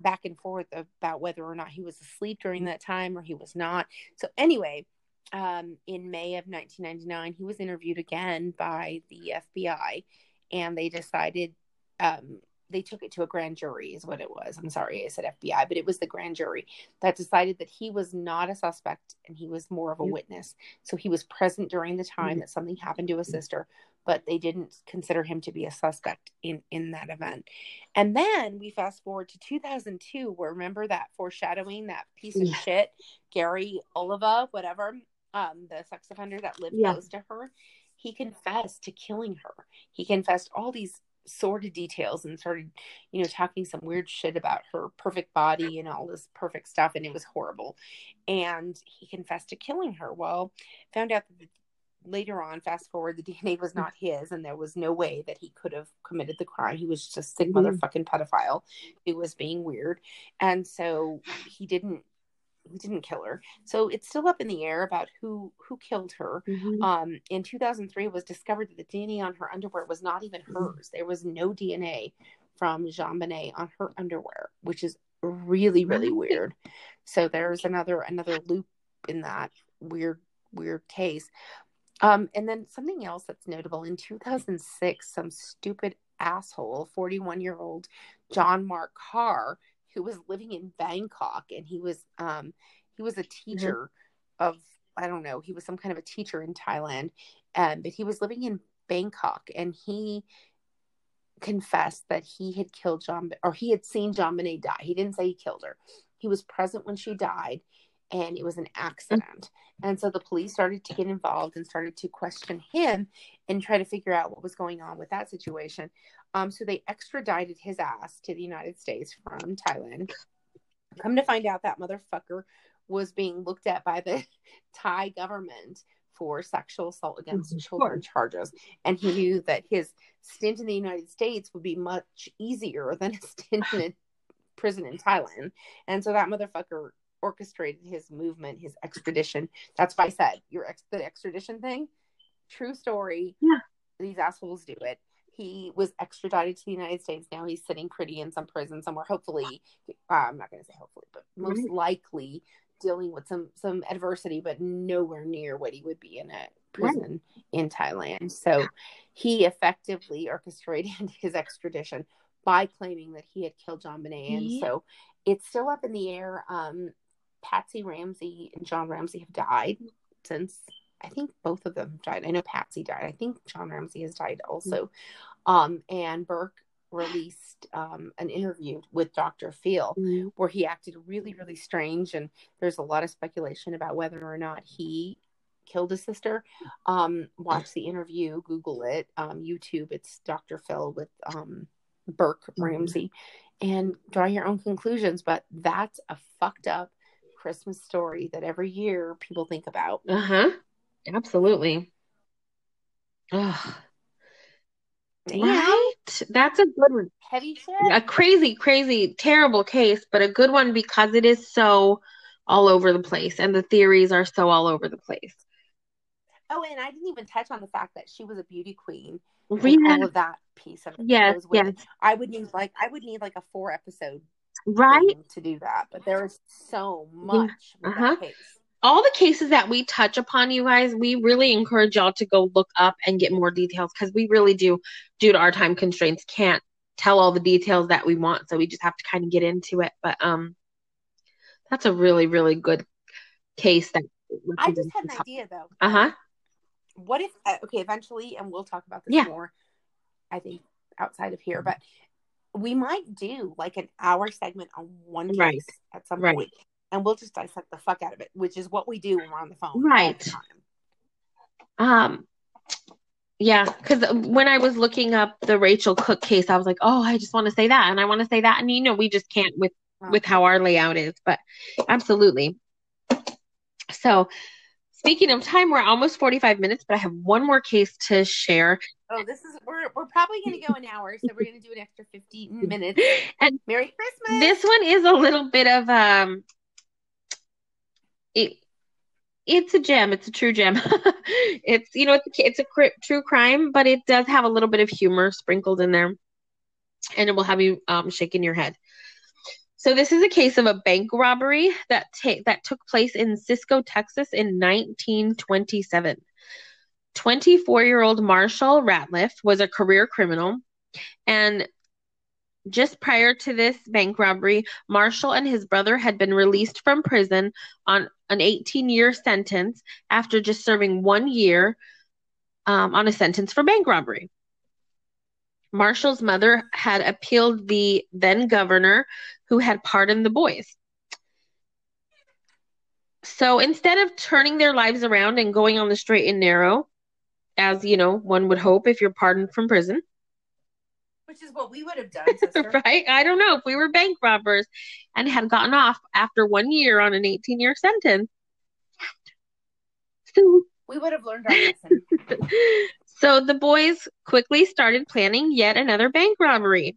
A: back and forth about whether or not he was asleep during that time or he was not. So anyway, um, in May of 1999, he was interviewed again by the FBI, and they decided um, they took it to a grand jury is what it was. I'm sorry, I said FBI, but it was the grand jury that decided that he was not a suspect and he was more of a witness. So he was present during the time that something happened to his sister, but they didn't consider him to be a suspect in in that event. And then we fast forward to 2002, where remember that foreshadowing that piece of
B: Yeah.
A: shit, Gary Oliva, whatever, um, the sex offender that lived
B: Yeah.
A: close to her, he confessed to killing her. He confessed all these sordid details and started, you know, talking some weird shit about her perfect body and all this perfect stuff, and it was horrible. And he confessed to killing her. Well, found out that the later on, fast forward, the <laughs> DNA was not his, and there was no way that he could have committed the crime. He was just a sick
B: Mhm.
A: motherfucking pedophile who was being weird, and so he didn't he didn't kill her. So it's still up in the air about who who killed her.
B: Mhm.
A: Um, in 2003, it was discovered that the DNA on her underwear was not even
B: Mm-hmm.
A: hers. There was no DNA from JonBenét on her underwear, which is really really weird. So there's another another loop in that weird weird case. Um, and then something else that's notable in 2006, some stupid asshole, 41 year old John Mark Karr, who was living in Bangkok, and he was um, he was a teacher of I don't know, he was some kind of a teacher in Thailand, um, but he was living in Bangkok, and he confessed that he had killed John or he had seen JonBenét die. He didn't say he killed her. He was present when she died, and it was an accident. And so the police started to get involved and started to question him and try to figure out what was going on with that situation. Um, so they extradited his ass to the United States from Thailand. Come to find out, that motherfucker was being looked at by the <laughs> Thai government for sexual assault against
B: Of
A: children charges. And he knew that his stint in the United States would be much easier than a stint in a <laughs> prison in Thailand. And so that motherfucker orchestrated his movement, his extradition. That's why I said your ex- the extradition thing. True story.
B: Yeah.
A: These assholes do it. He was extradited to the United States. Now he's sitting pretty in some prison somewhere. Hopefully, uh, I'm not going to say hopefully, but most
B: Right.
A: likely dealing with some some adversity, but nowhere near what he would be in a prison in Thailand. So he effectively orchestrated <laughs> his extradition by claiming that he had killed JonBenét. And
B: Yeah.
A: so it's still up in the air. Um, Patsy Ramsey and John Ramsey have died since I think both of them died. I know Patsy died. I think John Ramsey has died also. Um, and Burke released um, an interview with Dr. Phil
B: Mhm.
A: where he acted really, really strange. And there's a lot of speculation about whether or not he killed his sister. Um, watch the interview, Google it, um, YouTube. It's Dr. Phil with um, Burke Ramsey, and draw your own conclusions. But that's a fucked up Christmas story that every year people think about.
B: Uh-huh. Absolutely. Ugh.
A: Damn,
B: Right? That's a good one.
A: heavy shit.
B: A crazy, crazy, terrible case, but a good one because it is so all over the place and the theories are so all over the place.
A: Oh, and I didn't even touch on the fact that she was a beauty queen
B: Yeah.
A: all of that piece of it.
B: Yes, yes.
A: I would need like I would need like a four episode
B: Right?
A: to do that, but there is so much with
B: Uh-huh. All the cases that we touch upon, you guys, we really encourage y'all to go look up and get more details because we really do, due to our time constraints, can't tell all the details that we want. So we just have to kind of get into it. But um, that's a really, really good case. That
A: I just had an idea though.
B: Uh huh.
A: What if uh, okay, eventually, and we'll talk about this
B: Yeah.
A: more. I think outside of here, but we might do like an hour segment on one case
B: Right.
A: at some
B: Right.
A: point, and we'll just dissect the fuck out of it, which is what we do when we're on the phone,
B: Right.
A: the.
B: Um, yeah, because when I was looking up the Rachel Cooke case, I was like, oh, I just want to say that, and I want to say that, and you know, we just can't with with how our layout is, but absolutely. So, speaking of time, we're almost 45 minutes, but I have one more case to share.
A: Oh, this is we're we're probably gonna go an hour, so we're gonna do an extra fifteen <laughs> minutes.
B: And
A: Merry Christmas.
B: this one is a little bit of um it it's a gem. It's a true gem. <laughs> It's you know it's a, it's a true crime but it does have a little bit of humor sprinkled in there and it will have you um shaking your head. So this is a case of a bank robbery that ta- that took place in Cisco Texas in 1927 24 year old Marshall Ratliff was a career criminal. And just prior to this bank robbery, Marshall and his brother had been released from prison on an 18 year sentence after just serving one year um, on a sentence for bank robbery. Marshall's mother had appealed the then governor who had pardoned the boys. So instead of turning their lives around and going on the straight and narrow, as you know, one would hope if you're pardoned from prison,
A: which is what we would have done, <laughs>
B: right? I don't know if we were bank robbers and had gotten off after one year on an 18 year sentence.
A: So we would have learned our lesson. <laughs>
B: so the boys quickly started planning yet another bank robbery.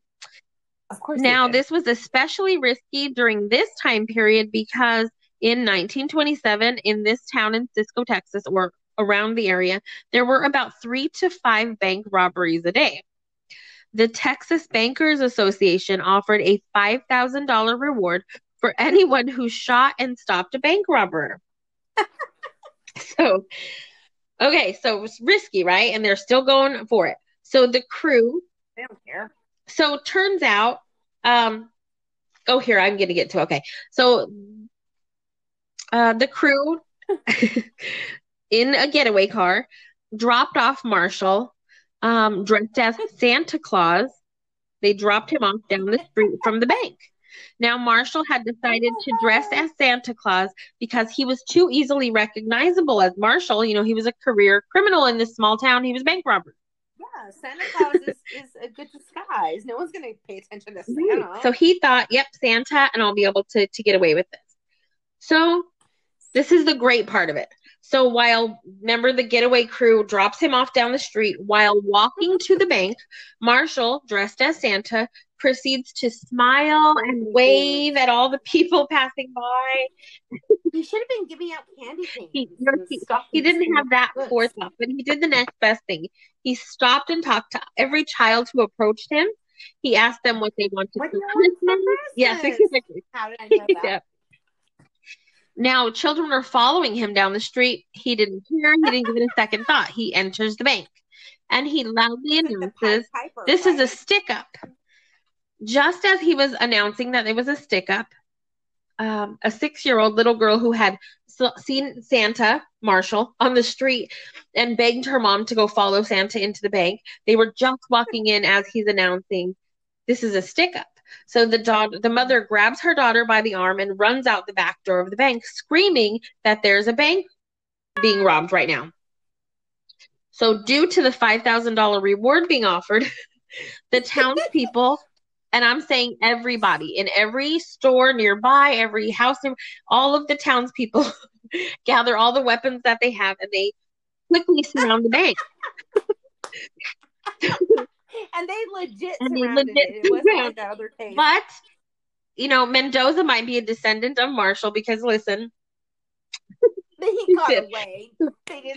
A: Of course.
B: Now, this was especially risky during this time period because in 1927, in this town in Cisco, Texas, or around the area, there were about three to five bank robberies a day. The Texas Bankers Association offered a $5,000 reward for anyone who shot and stopped a bank robber. <laughs> so, okay, so it's risky, right? And they're still going for it. So the crew.
A: They don't care.
B: So turns out, um, oh, here, I'm going to get to, okay. So uh, the crew <laughs> <laughs> in a getaway car dropped off Marshall um, dressed as Santa Claus. They dropped him off down the street from the bank. Now, Marshall had decided to dress as Santa Claus because he was too easily recognizable as Marshall. You know, he was a career criminal in this small town. He was bank robber.
A: Yeah, Santa Claus is, is a good disguise. No one's going to pay attention to Santa.
B: So he thought, yep, Santa, and I'll be able to, to get away with this. So this is the great part of it. So while remember the getaway crew drops him off down the street while walking to the bank, Marshall, dressed as Santa, proceeds to smile and wave at all the people passing by.
A: He should have been giving out candy canes.
B: He, he, he didn't have that forethought, but he did the next best thing. He stopped and talked to every child who approached him. He asked them what they wanted
A: what
B: for
A: Christmas.
B: Yes, exactly.
A: How did I <laughs> know that?
B: yeah. Now, children are following him down the street. He didn't care. He didn't give it a second thought. He enters the bank and he loudly announces, This is a stick up. Just as he was announcing that it was a stick up, um, a six year old little girl who had seen Santa, Marshall, on the street and begged her mom to go follow Santa into the bank. They were just walking in as he's announcing, This is a stick up. So the daughter, the mother grabs her daughter by the arm and runs out the back door of the bank, screaming that there's a bank being robbed right now. So, due to the $5,000 reward being offered, <laughs> the townspeople, <laughs> and I'm saying everybody in every store nearby, every house, all of the townspeople <laughs> gather all the weapons that they have and they quickly surround the bank.
A: And they legit
B: and they legit
A: it. It wasn't like that other case.
B: But you know, Mendoza might be a descendant of Marshall because listen,
A: he <laughs> got away.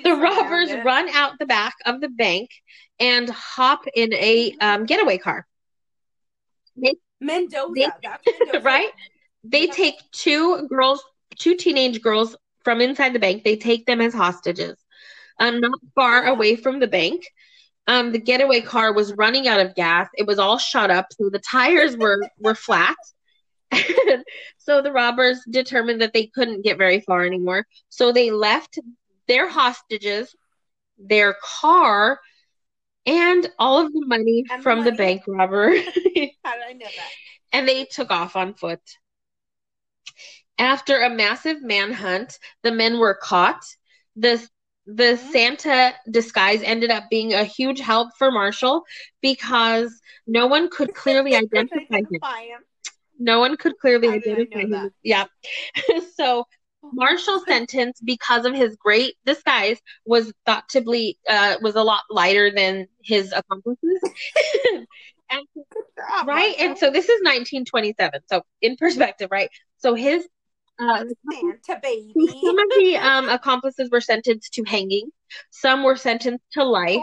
B: the robbers
A: it.
B: run out the back of the bank and hop in a um, getaway car. They,
A: Mendoza,
B: they,
A: Mendoza. <laughs>
B: right? They
A: Yeah.
B: take two girls, two teenage girls from inside the bank. They take them as hostages, um, not far
A: Yeah.
B: away from the bank. Um, the getaway car was running out of gas. It was all shut up, so the tires were <laughs> were flat. <laughs> so the robbers determined that they couldn't get very far anymore. So they left their hostages, their car, and all of the money
A: And
B: from the bank robber. <laughs>
A: How did I know that?
B: and they took off on foot. After a massive manhunt, the men were caught. The the
A: Mhm.
B: Santa disguise ended up being a huge help for Marshall because no one could clearly identify him.
A: him.
B: No one could clearly
A: How did I
B: identify him.
A: that?
B: Yeah. <laughs> so Marshall's sentence, because of his great disguise, was thought to be uh, was a lot lighter than his accomplices. <laughs> and
A: job,
B: right
A: Marshall.
B: and so this is 1927 so in perspective right so his uh
A: Santa baby. <laughs>
B: some of the um accomplices were sentenced to hanging some were sentenced to life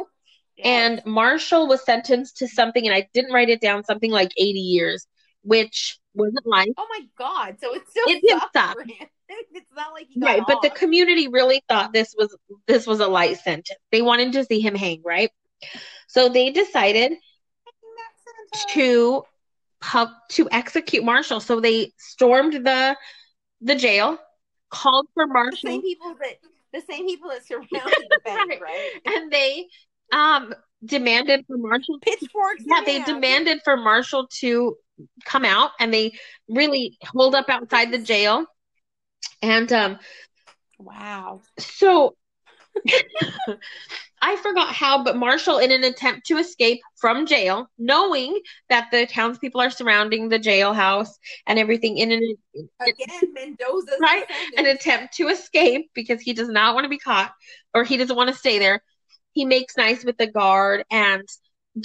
A: Yes.
B: and marshall was sentenced to something and i didn't write it down something like 80 years which wasn't life.
A: Oh my god! So it's still
B: It did
A: sucked
B: suck.
A: him. It's not like he got
B: Right, but the community really thought this was this was a light sentence. They wanted to see him hang, right? So they decided to pub to execute Marshall. So they stormed the the jail, called for
A: the same people that the same people that surrounded the <laughs> bank,
B: Right.
A: right?
B: and they um demanded for Marshall
A: Pitchforks.
B: yeah, they
A: hand.
B: demanded for Marshall to come out and they really holed up outside the jail. And um
A: Wow.
B: so <laughs> I forgot how, but Marshall, in an attempt to escape from jail, knowing that the townspeople are surrounding the jailhouse and everything, in an
A: Again, Mendoza's
B: Right? an attempt to escape because he does not want to be caught or he doesn't want to stay there, he makes nice with the guard and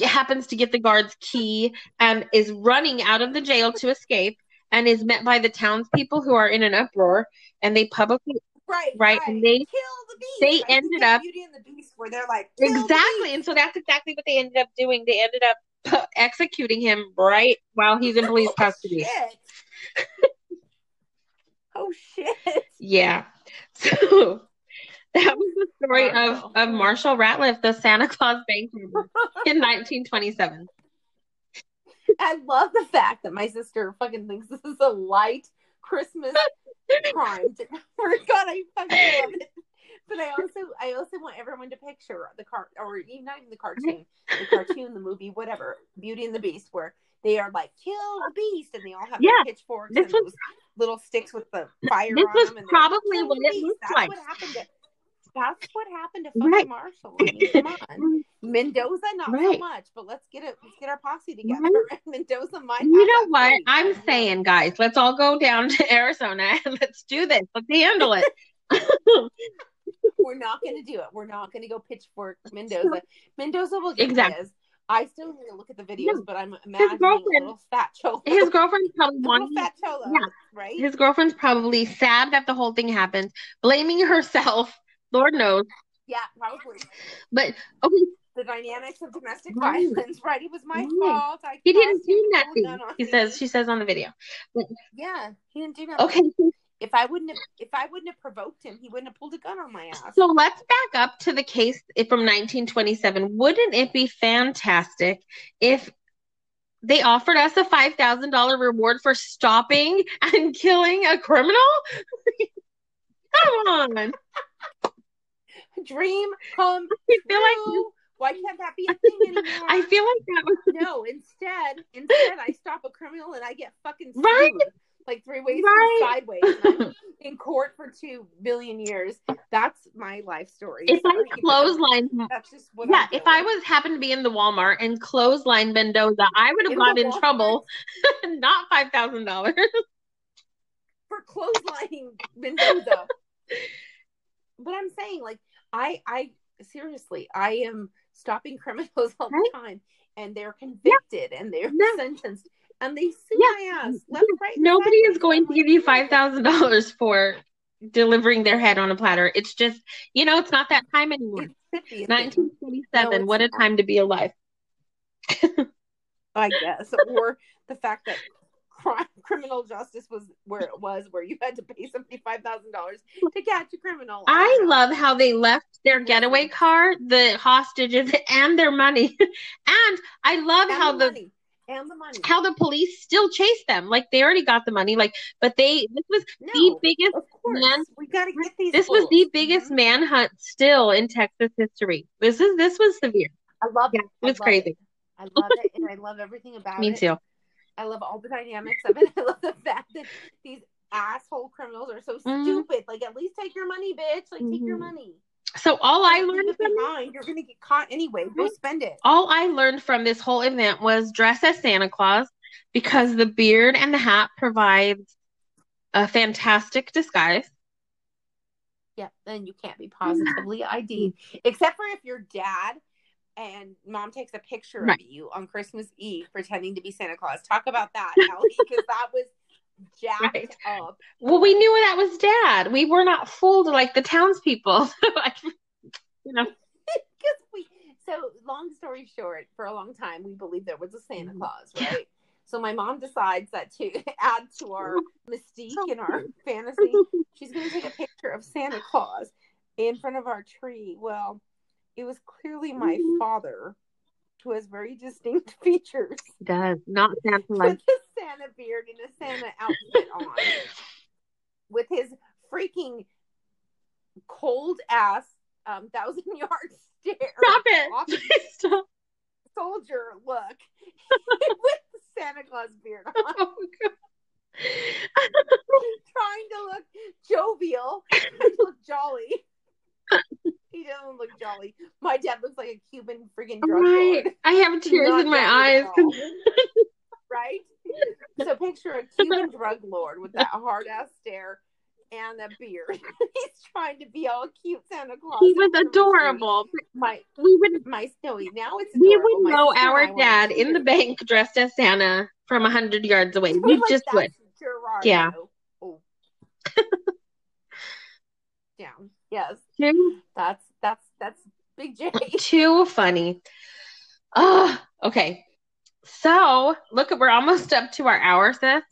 B: happens to get the guard's key and is running out of the jail to escape and is met by the townspeople who are in an uproar and they publicly
A: Right,
B: Right, and they-
A: kill the beast.
B: they
A: right?
B: Ended up-
A: Beauty and the Beast, where they're like the
B: exactly
A: beast.
B: and so that's exactly what they ended up doing they ended up <laughs> executing him right while he's in police <laughs> oh, custody
A: Shit. <laughs> oh shit!
B: yeah so that was the story of
A: Marshall.
B: of Marshall Ratliff the Santa Claus bank robber in 1927
A: I love the fact that my sister fucking thinks this is a light Christmas crime. To, <laughs> for God, I fucking love <laughs> it. But I also, I also want everyone to picture the car, or even not even the cartoon, the cartoon, the movie, whatever, Beauty and the Beast, where they are like kill the beast, and they all have
B: Yeah,
A: pitchforks
B: this
A: and
B: was-
A: those little sticks with the fire
B: This
A: on
B: was
A: them. And
B: probably
A: "Kill
B: what it
A: beast."
B: looked
A: That's
B: like.
A: What happened to, that's what happened to fucking
B: Right.
A: Marshall. I mean, come on. <laughs> Mendoza, not so much, but let's get it. Let's get our posse together. <laughs>
B: Right.
A: Mendoza might.
B: You know what?
A: fate.
B: I'm saying, guys, let's all go down to <laughs> Arizona and let's do this. Let's handle it.
A: we're not going to do it. We're not going to go pitchfork Mendoza. Mendoza will get
B: Exactly.
A: his. I still need to look at the videos,
B: Yeah.
A: but I'm imagining a
B: girlfriend-
A: little fat cholo.
B: His girlfriend's probably wanting
A: fat cholo,
B: Yeah.
A: right?
B: his girlfriend's probably sad that the whole thing happened, blaming herself. Lord knows.
A: yeah, probably.
B: But okay,
A: The dynamics of domestic
B: Right.
A: violence, <laughs> right? It was my
B: Right.
A: fault. I
B: he didn't do
A: to pull a
B: nothing. He
A: me.
B: says she says on the video.
A: Yeah, he didn't do nothing.
B: Okay,
A: If I wouldn't have, if I wouldn't have provoked him, he wouldn't have pulled a gun on my ass.
B: so let's back up to the case from 1927. Wouldn't it be fantastic if they offered us a $5,000 reward for stopping and killing a criminal? <laughs> Come on.
A: Dream come
B: I feel like
A: true. Why can't that be a thing anymore?
B: I feel like that was
A: No, <laughs> instead, instead, I stop a criminal and I get fucking sued,
B: Right.
A: like three ways
B: Right.
A: sideways. <laughs> in court for two billion years. That's my life story.
B: if I
A: Sorry,
B: clotheslined
A: that's just what.
B: Yeah, if I was happened to be in the Walmart and clothesline Mendoza, I would have
A: In
B: got in
A: Walmart?
B: trouble. <laughs> Not five thousand dollars.
A: for clotheslining Mendoza. but I'm saying, like, I, I seriously, I am stopping criminals <laughs> all the time, and they're convicted and they're
B: Yeah.
A: sentenced, and they sue
B: Yeah.
A: my ass left, right.
B: Nobody is going to give you five thousand dollars for delivering their head on a platter. It's just you know, it's not that time anymore.
A: It should be a thing.
B: Nineteen twenty seven.
A: No,
B: what a
A: not.
B: time to be alive. <laughs>
A: I guess, or the fact that crime, criminal justice was where it was, where you had to pay seventy five thousand dollars to catch a criminal.
B: I love how they left their getaway car, the hostages, and their money. <laughs> and I love
A: and
B: how
A: the,
B: the
A: and the money.
B: how the police still chase them. Like they already got the money. Like, but they this was the biggest
A: of course,
B: man-
A: we got to get these.
B: this was the biggest
A: Mhm.
B: manhunt still in Texas history. This is this was severe.
A: I love
B: Yeah,
A: it.
B: it was crazy.
A: It. I love it, and I love everything about <laughs>
B: Me
A: it.
B: Me too.
A: I love all the dynamics of it. <laughs> I love the fact that these asshole criminals are so
B: Mhm.
A: stupid. Like, at least take your money, bitch. Like, take your
B: Mhm.
A: money.
B: So all I learned from
A: behind. You're gonna get caught anyway. Go spend it.
B: all I learned from this whole event was dress as Santa Claus because the beard and the hat provides a fantastic disguise.
A: Yeah, then you can't be positively ID'd, except for if your dad and mom takes a picture
B: Right.
A: of you on Christmas Eve pretending to be Santa Claus. Talk about that, because that was jacked
B: Right.
A: up.
B: Well, we knew that was dad. We were not fooled like the townspeople. <laughs> You know, <laughs>
A: Because we, so long story short, for a long time we believed there was a Santa
B: Mhm.
A: Claus, right? So my mom decides that to <laughs> add to our mystique and our fantasy, she's going to take a picture of Santa Claus in front of our tree. Well, it was clearly my
B: Mhm.
A: father who has very distinct <laughs> features
B: Does not sound like
A: with a Santa beard and a Santa outfit on, with his freaking cold ass um, thousand yard <laughs> stare
B: Stop it. <laughs> Stop.
A: soldier look with the Santa Claus beard on,
B: Oh,
A: trying to look jovial, trying to look jolly. He doesn't look jolly. My dad looks like a Cuban friggin' drug
B: Right.
A: lord,
B: I have tears
A: Not
B: in my eyes.
A: right? So picture a Cuban <laughs> drug lord with that hard ass stare and a beard. <laughs> He's trying to be all cute Santa Claus.
B: He was
A: front of a tree.
B: adorable.
A: My
B: We would
A: my snowy now it's
B: we would know our dad in the bank dressed as Santa from a hundred yards away.
A: We're like, <laughs>
B: just would.
A: Gerardo."
B: Yeah.
A: Oh. yeah. Yes. That's that's that's Big J. <laughs>
B: too funny. Oh, okay. So look we're almost up to our hour, sis.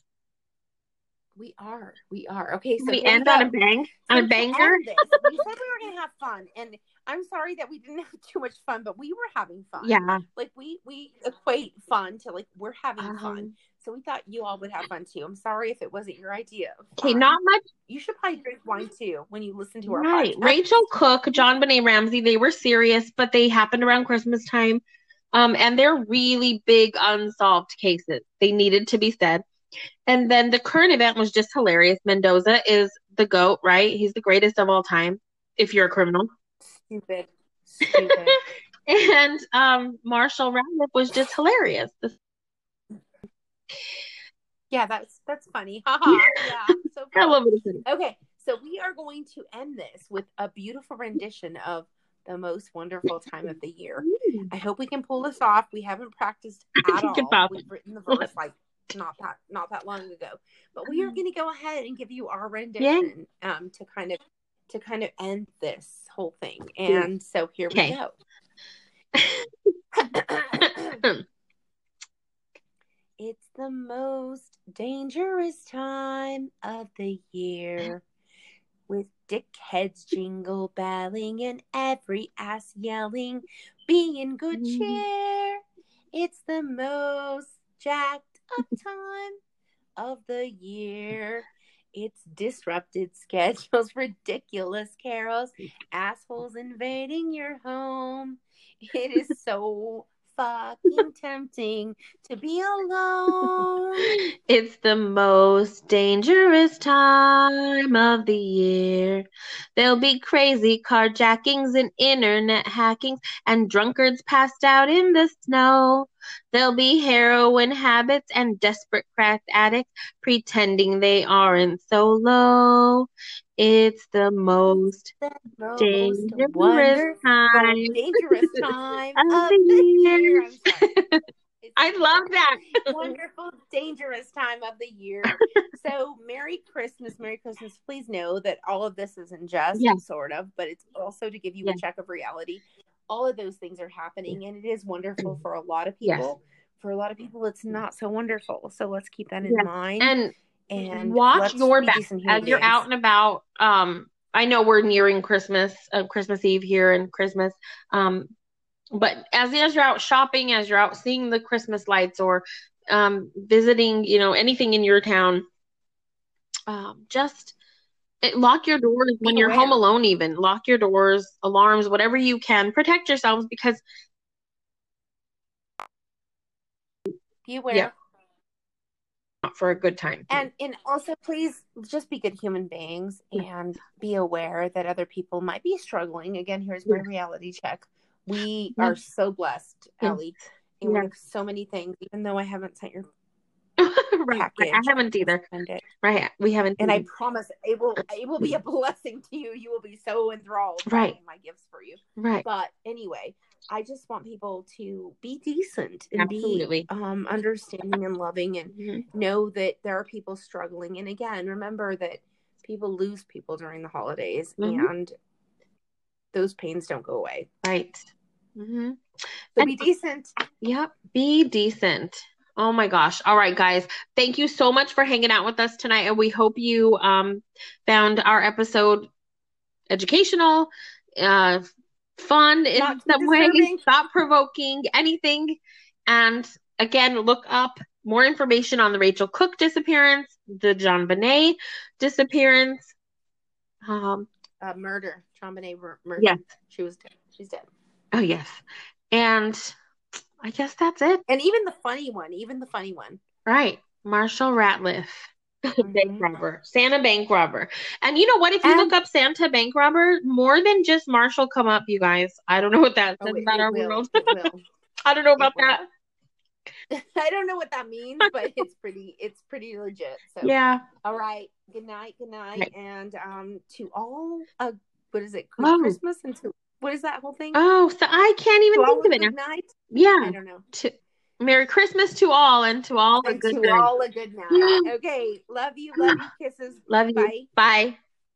A: We are. We are. Okay, so
B: we end on a bang, on a banger.
A: we <laughs> said we were gonna have fun, and I'm sorry that we didn't <laughs> have too much fun, but we were having fun.
B: Yeah.
A: like we we equate fun to like we're having
B: Um,
A: fun. So we thought you all would have fun too. I'm sorry if it wasn't your idea.
B: Okay, not much.
A: You should probably drink wine too when you listen to our
B: Right.
A: podcast.
B: Rachel Cooke, John Benet Ramsey, they were serious, but they happened around Christmas time. Um, and they're really big unsolved cases. They needed to be said. And then the current event was just hilarious. Mendoza is the GOAT, right? He's the greatest of all time, if you're a criminal.
A: Stupid, stupid. <laughs>
B: And um, Marshall Ratliff was just hilarious.
A: yeah, that's that's funny. Haha. yeah, <laughs> so
B: I
A: funny.
B: love it.
A: Okay, so we are going to end this with a beautiful rendition of the most wonderful time of the year. I hope we can pull this off. We haven't practiced <laughs> at all. We've written the verse like not that not that long ago, but we are going to go ahead and give you our rendition um, to kind of to kind of end this whole thing. And so here
B: Okay.
A: we go. <coughs> it's the most dangerous time of the year. With dickheads jingle belling and every ass yelling, be in good
B: Mhm.
A: cheer. It's the most jacked time of the year. It's disrupted schedules, <laughs> ridiculous carols, assholes invading your home. It is so fucking tempting to be alone.
B: It's the most dangerous time of the year. There'll be crazy carjackings and internet hackings and drunkards passed out in the snow. There'll be heroin habits and desperate crack addicts pretending they aren't so low. It's the most
A: The most
B: dangerous time
A: dangerous time
B: of the year.
A: year. I'm sorry. It's <laughs>
B: I love that.
A: wonderful, dangerous time of the year. <laughs> So, Merry Christmas, Merry Christmas. Please know that all of this isn't
B: just,
A: sort of, but it's also to give you a check of reality. All of those things are happening, and it is wonderful for a lot of
B: Yes.
A: people. For a lot of people, it's not so wonderful. So let's keep that in
B: Yes.
A: mind.
B: And
A: and
B: watch your back
A: decent human
B: as you're out and about. Um, I know we're nearing Christmas, uh, Christmas Eve here and Christmas. Um, but as as you're out shopping, as you're out seeing the Christmas lights or um, visiting, you know, anything in your town, um, just it, lock your doors when
A: Be
B: you're home alone. Even lock your doors, alarms, whatever you can. Protect yourselves because
A: Be aware.
B: Yeah. for a good time.
A: And and also please just be good human beings and be aware that other people might be struggling. Again, here's my
B: Yeah.
A: reality check. We
B: Yeah.
A: are so blessed. Ellie. And we have so many things, even though I haven't sent your <laughs>
B: right. I haven't either. Right, we haven't.
A: And I promise it will it will be a blessing to you. You will be so enthralled
B: Right.
A: by my gifts for you.
B: right.
A: But anyway, I just want people to be decent and
B: Absolutely.
A: be um understanding and loving and
B: Mhm.
A: know that there are people struggling. And again, remember that people lose people during the holidays
B: Mhm.
A: and those pains don't go away.
B: Right. Mm-hmm.
A: So be decent.
B: Yep. Be decent. Oh my gosh. All right, guys. Thank you so much for hanging out with us tonight. And we hope you um, found our episode educational, uh, fun in
A: Not too
B: some way, thought provoking, anything. And again, look up more information on the Rachel Cooke disappearance, the JonBenét disappearance. Um,
A: Uh, murder. Trombone mur- murder.
B: yes.
A: She was dead. She's dead.
B: Oh, yes. And I guess that's it.
A: And even the funny one, even the funny one.
B: Right. Marshall Ratliff. <laughs> Bank
A: Mhm.
B: robber, Santa bank robber. And you know what? If you
A: And-
B: look up Santa bank robber, more than just Marshall come up, you guys. I don't know what that
A: Oh,
B: says
A: it-
B: about
A: it
B: our
A: will.
B: world. <laughs> I don't know about that. <laughs>
A: I don't know what that means, but it's pretty it's pretty legit. So
B: Yeah.
A: all right. Good night, good night.
B: Right.
A: And um to all uh what is it?
B: Oh.
A: Christmas and to what is that whole thing?
B: Oh, so I can't even
A: to
B: think of it now.
A: night? I don't know.
B: To, Merry Christmas to all and to all a
A: And
B: good
A: to
B: night.
A: all a good night. <gasps> Okay. Love you, love you, kisses.
B: Love you.
A: Bye.
B: Bye.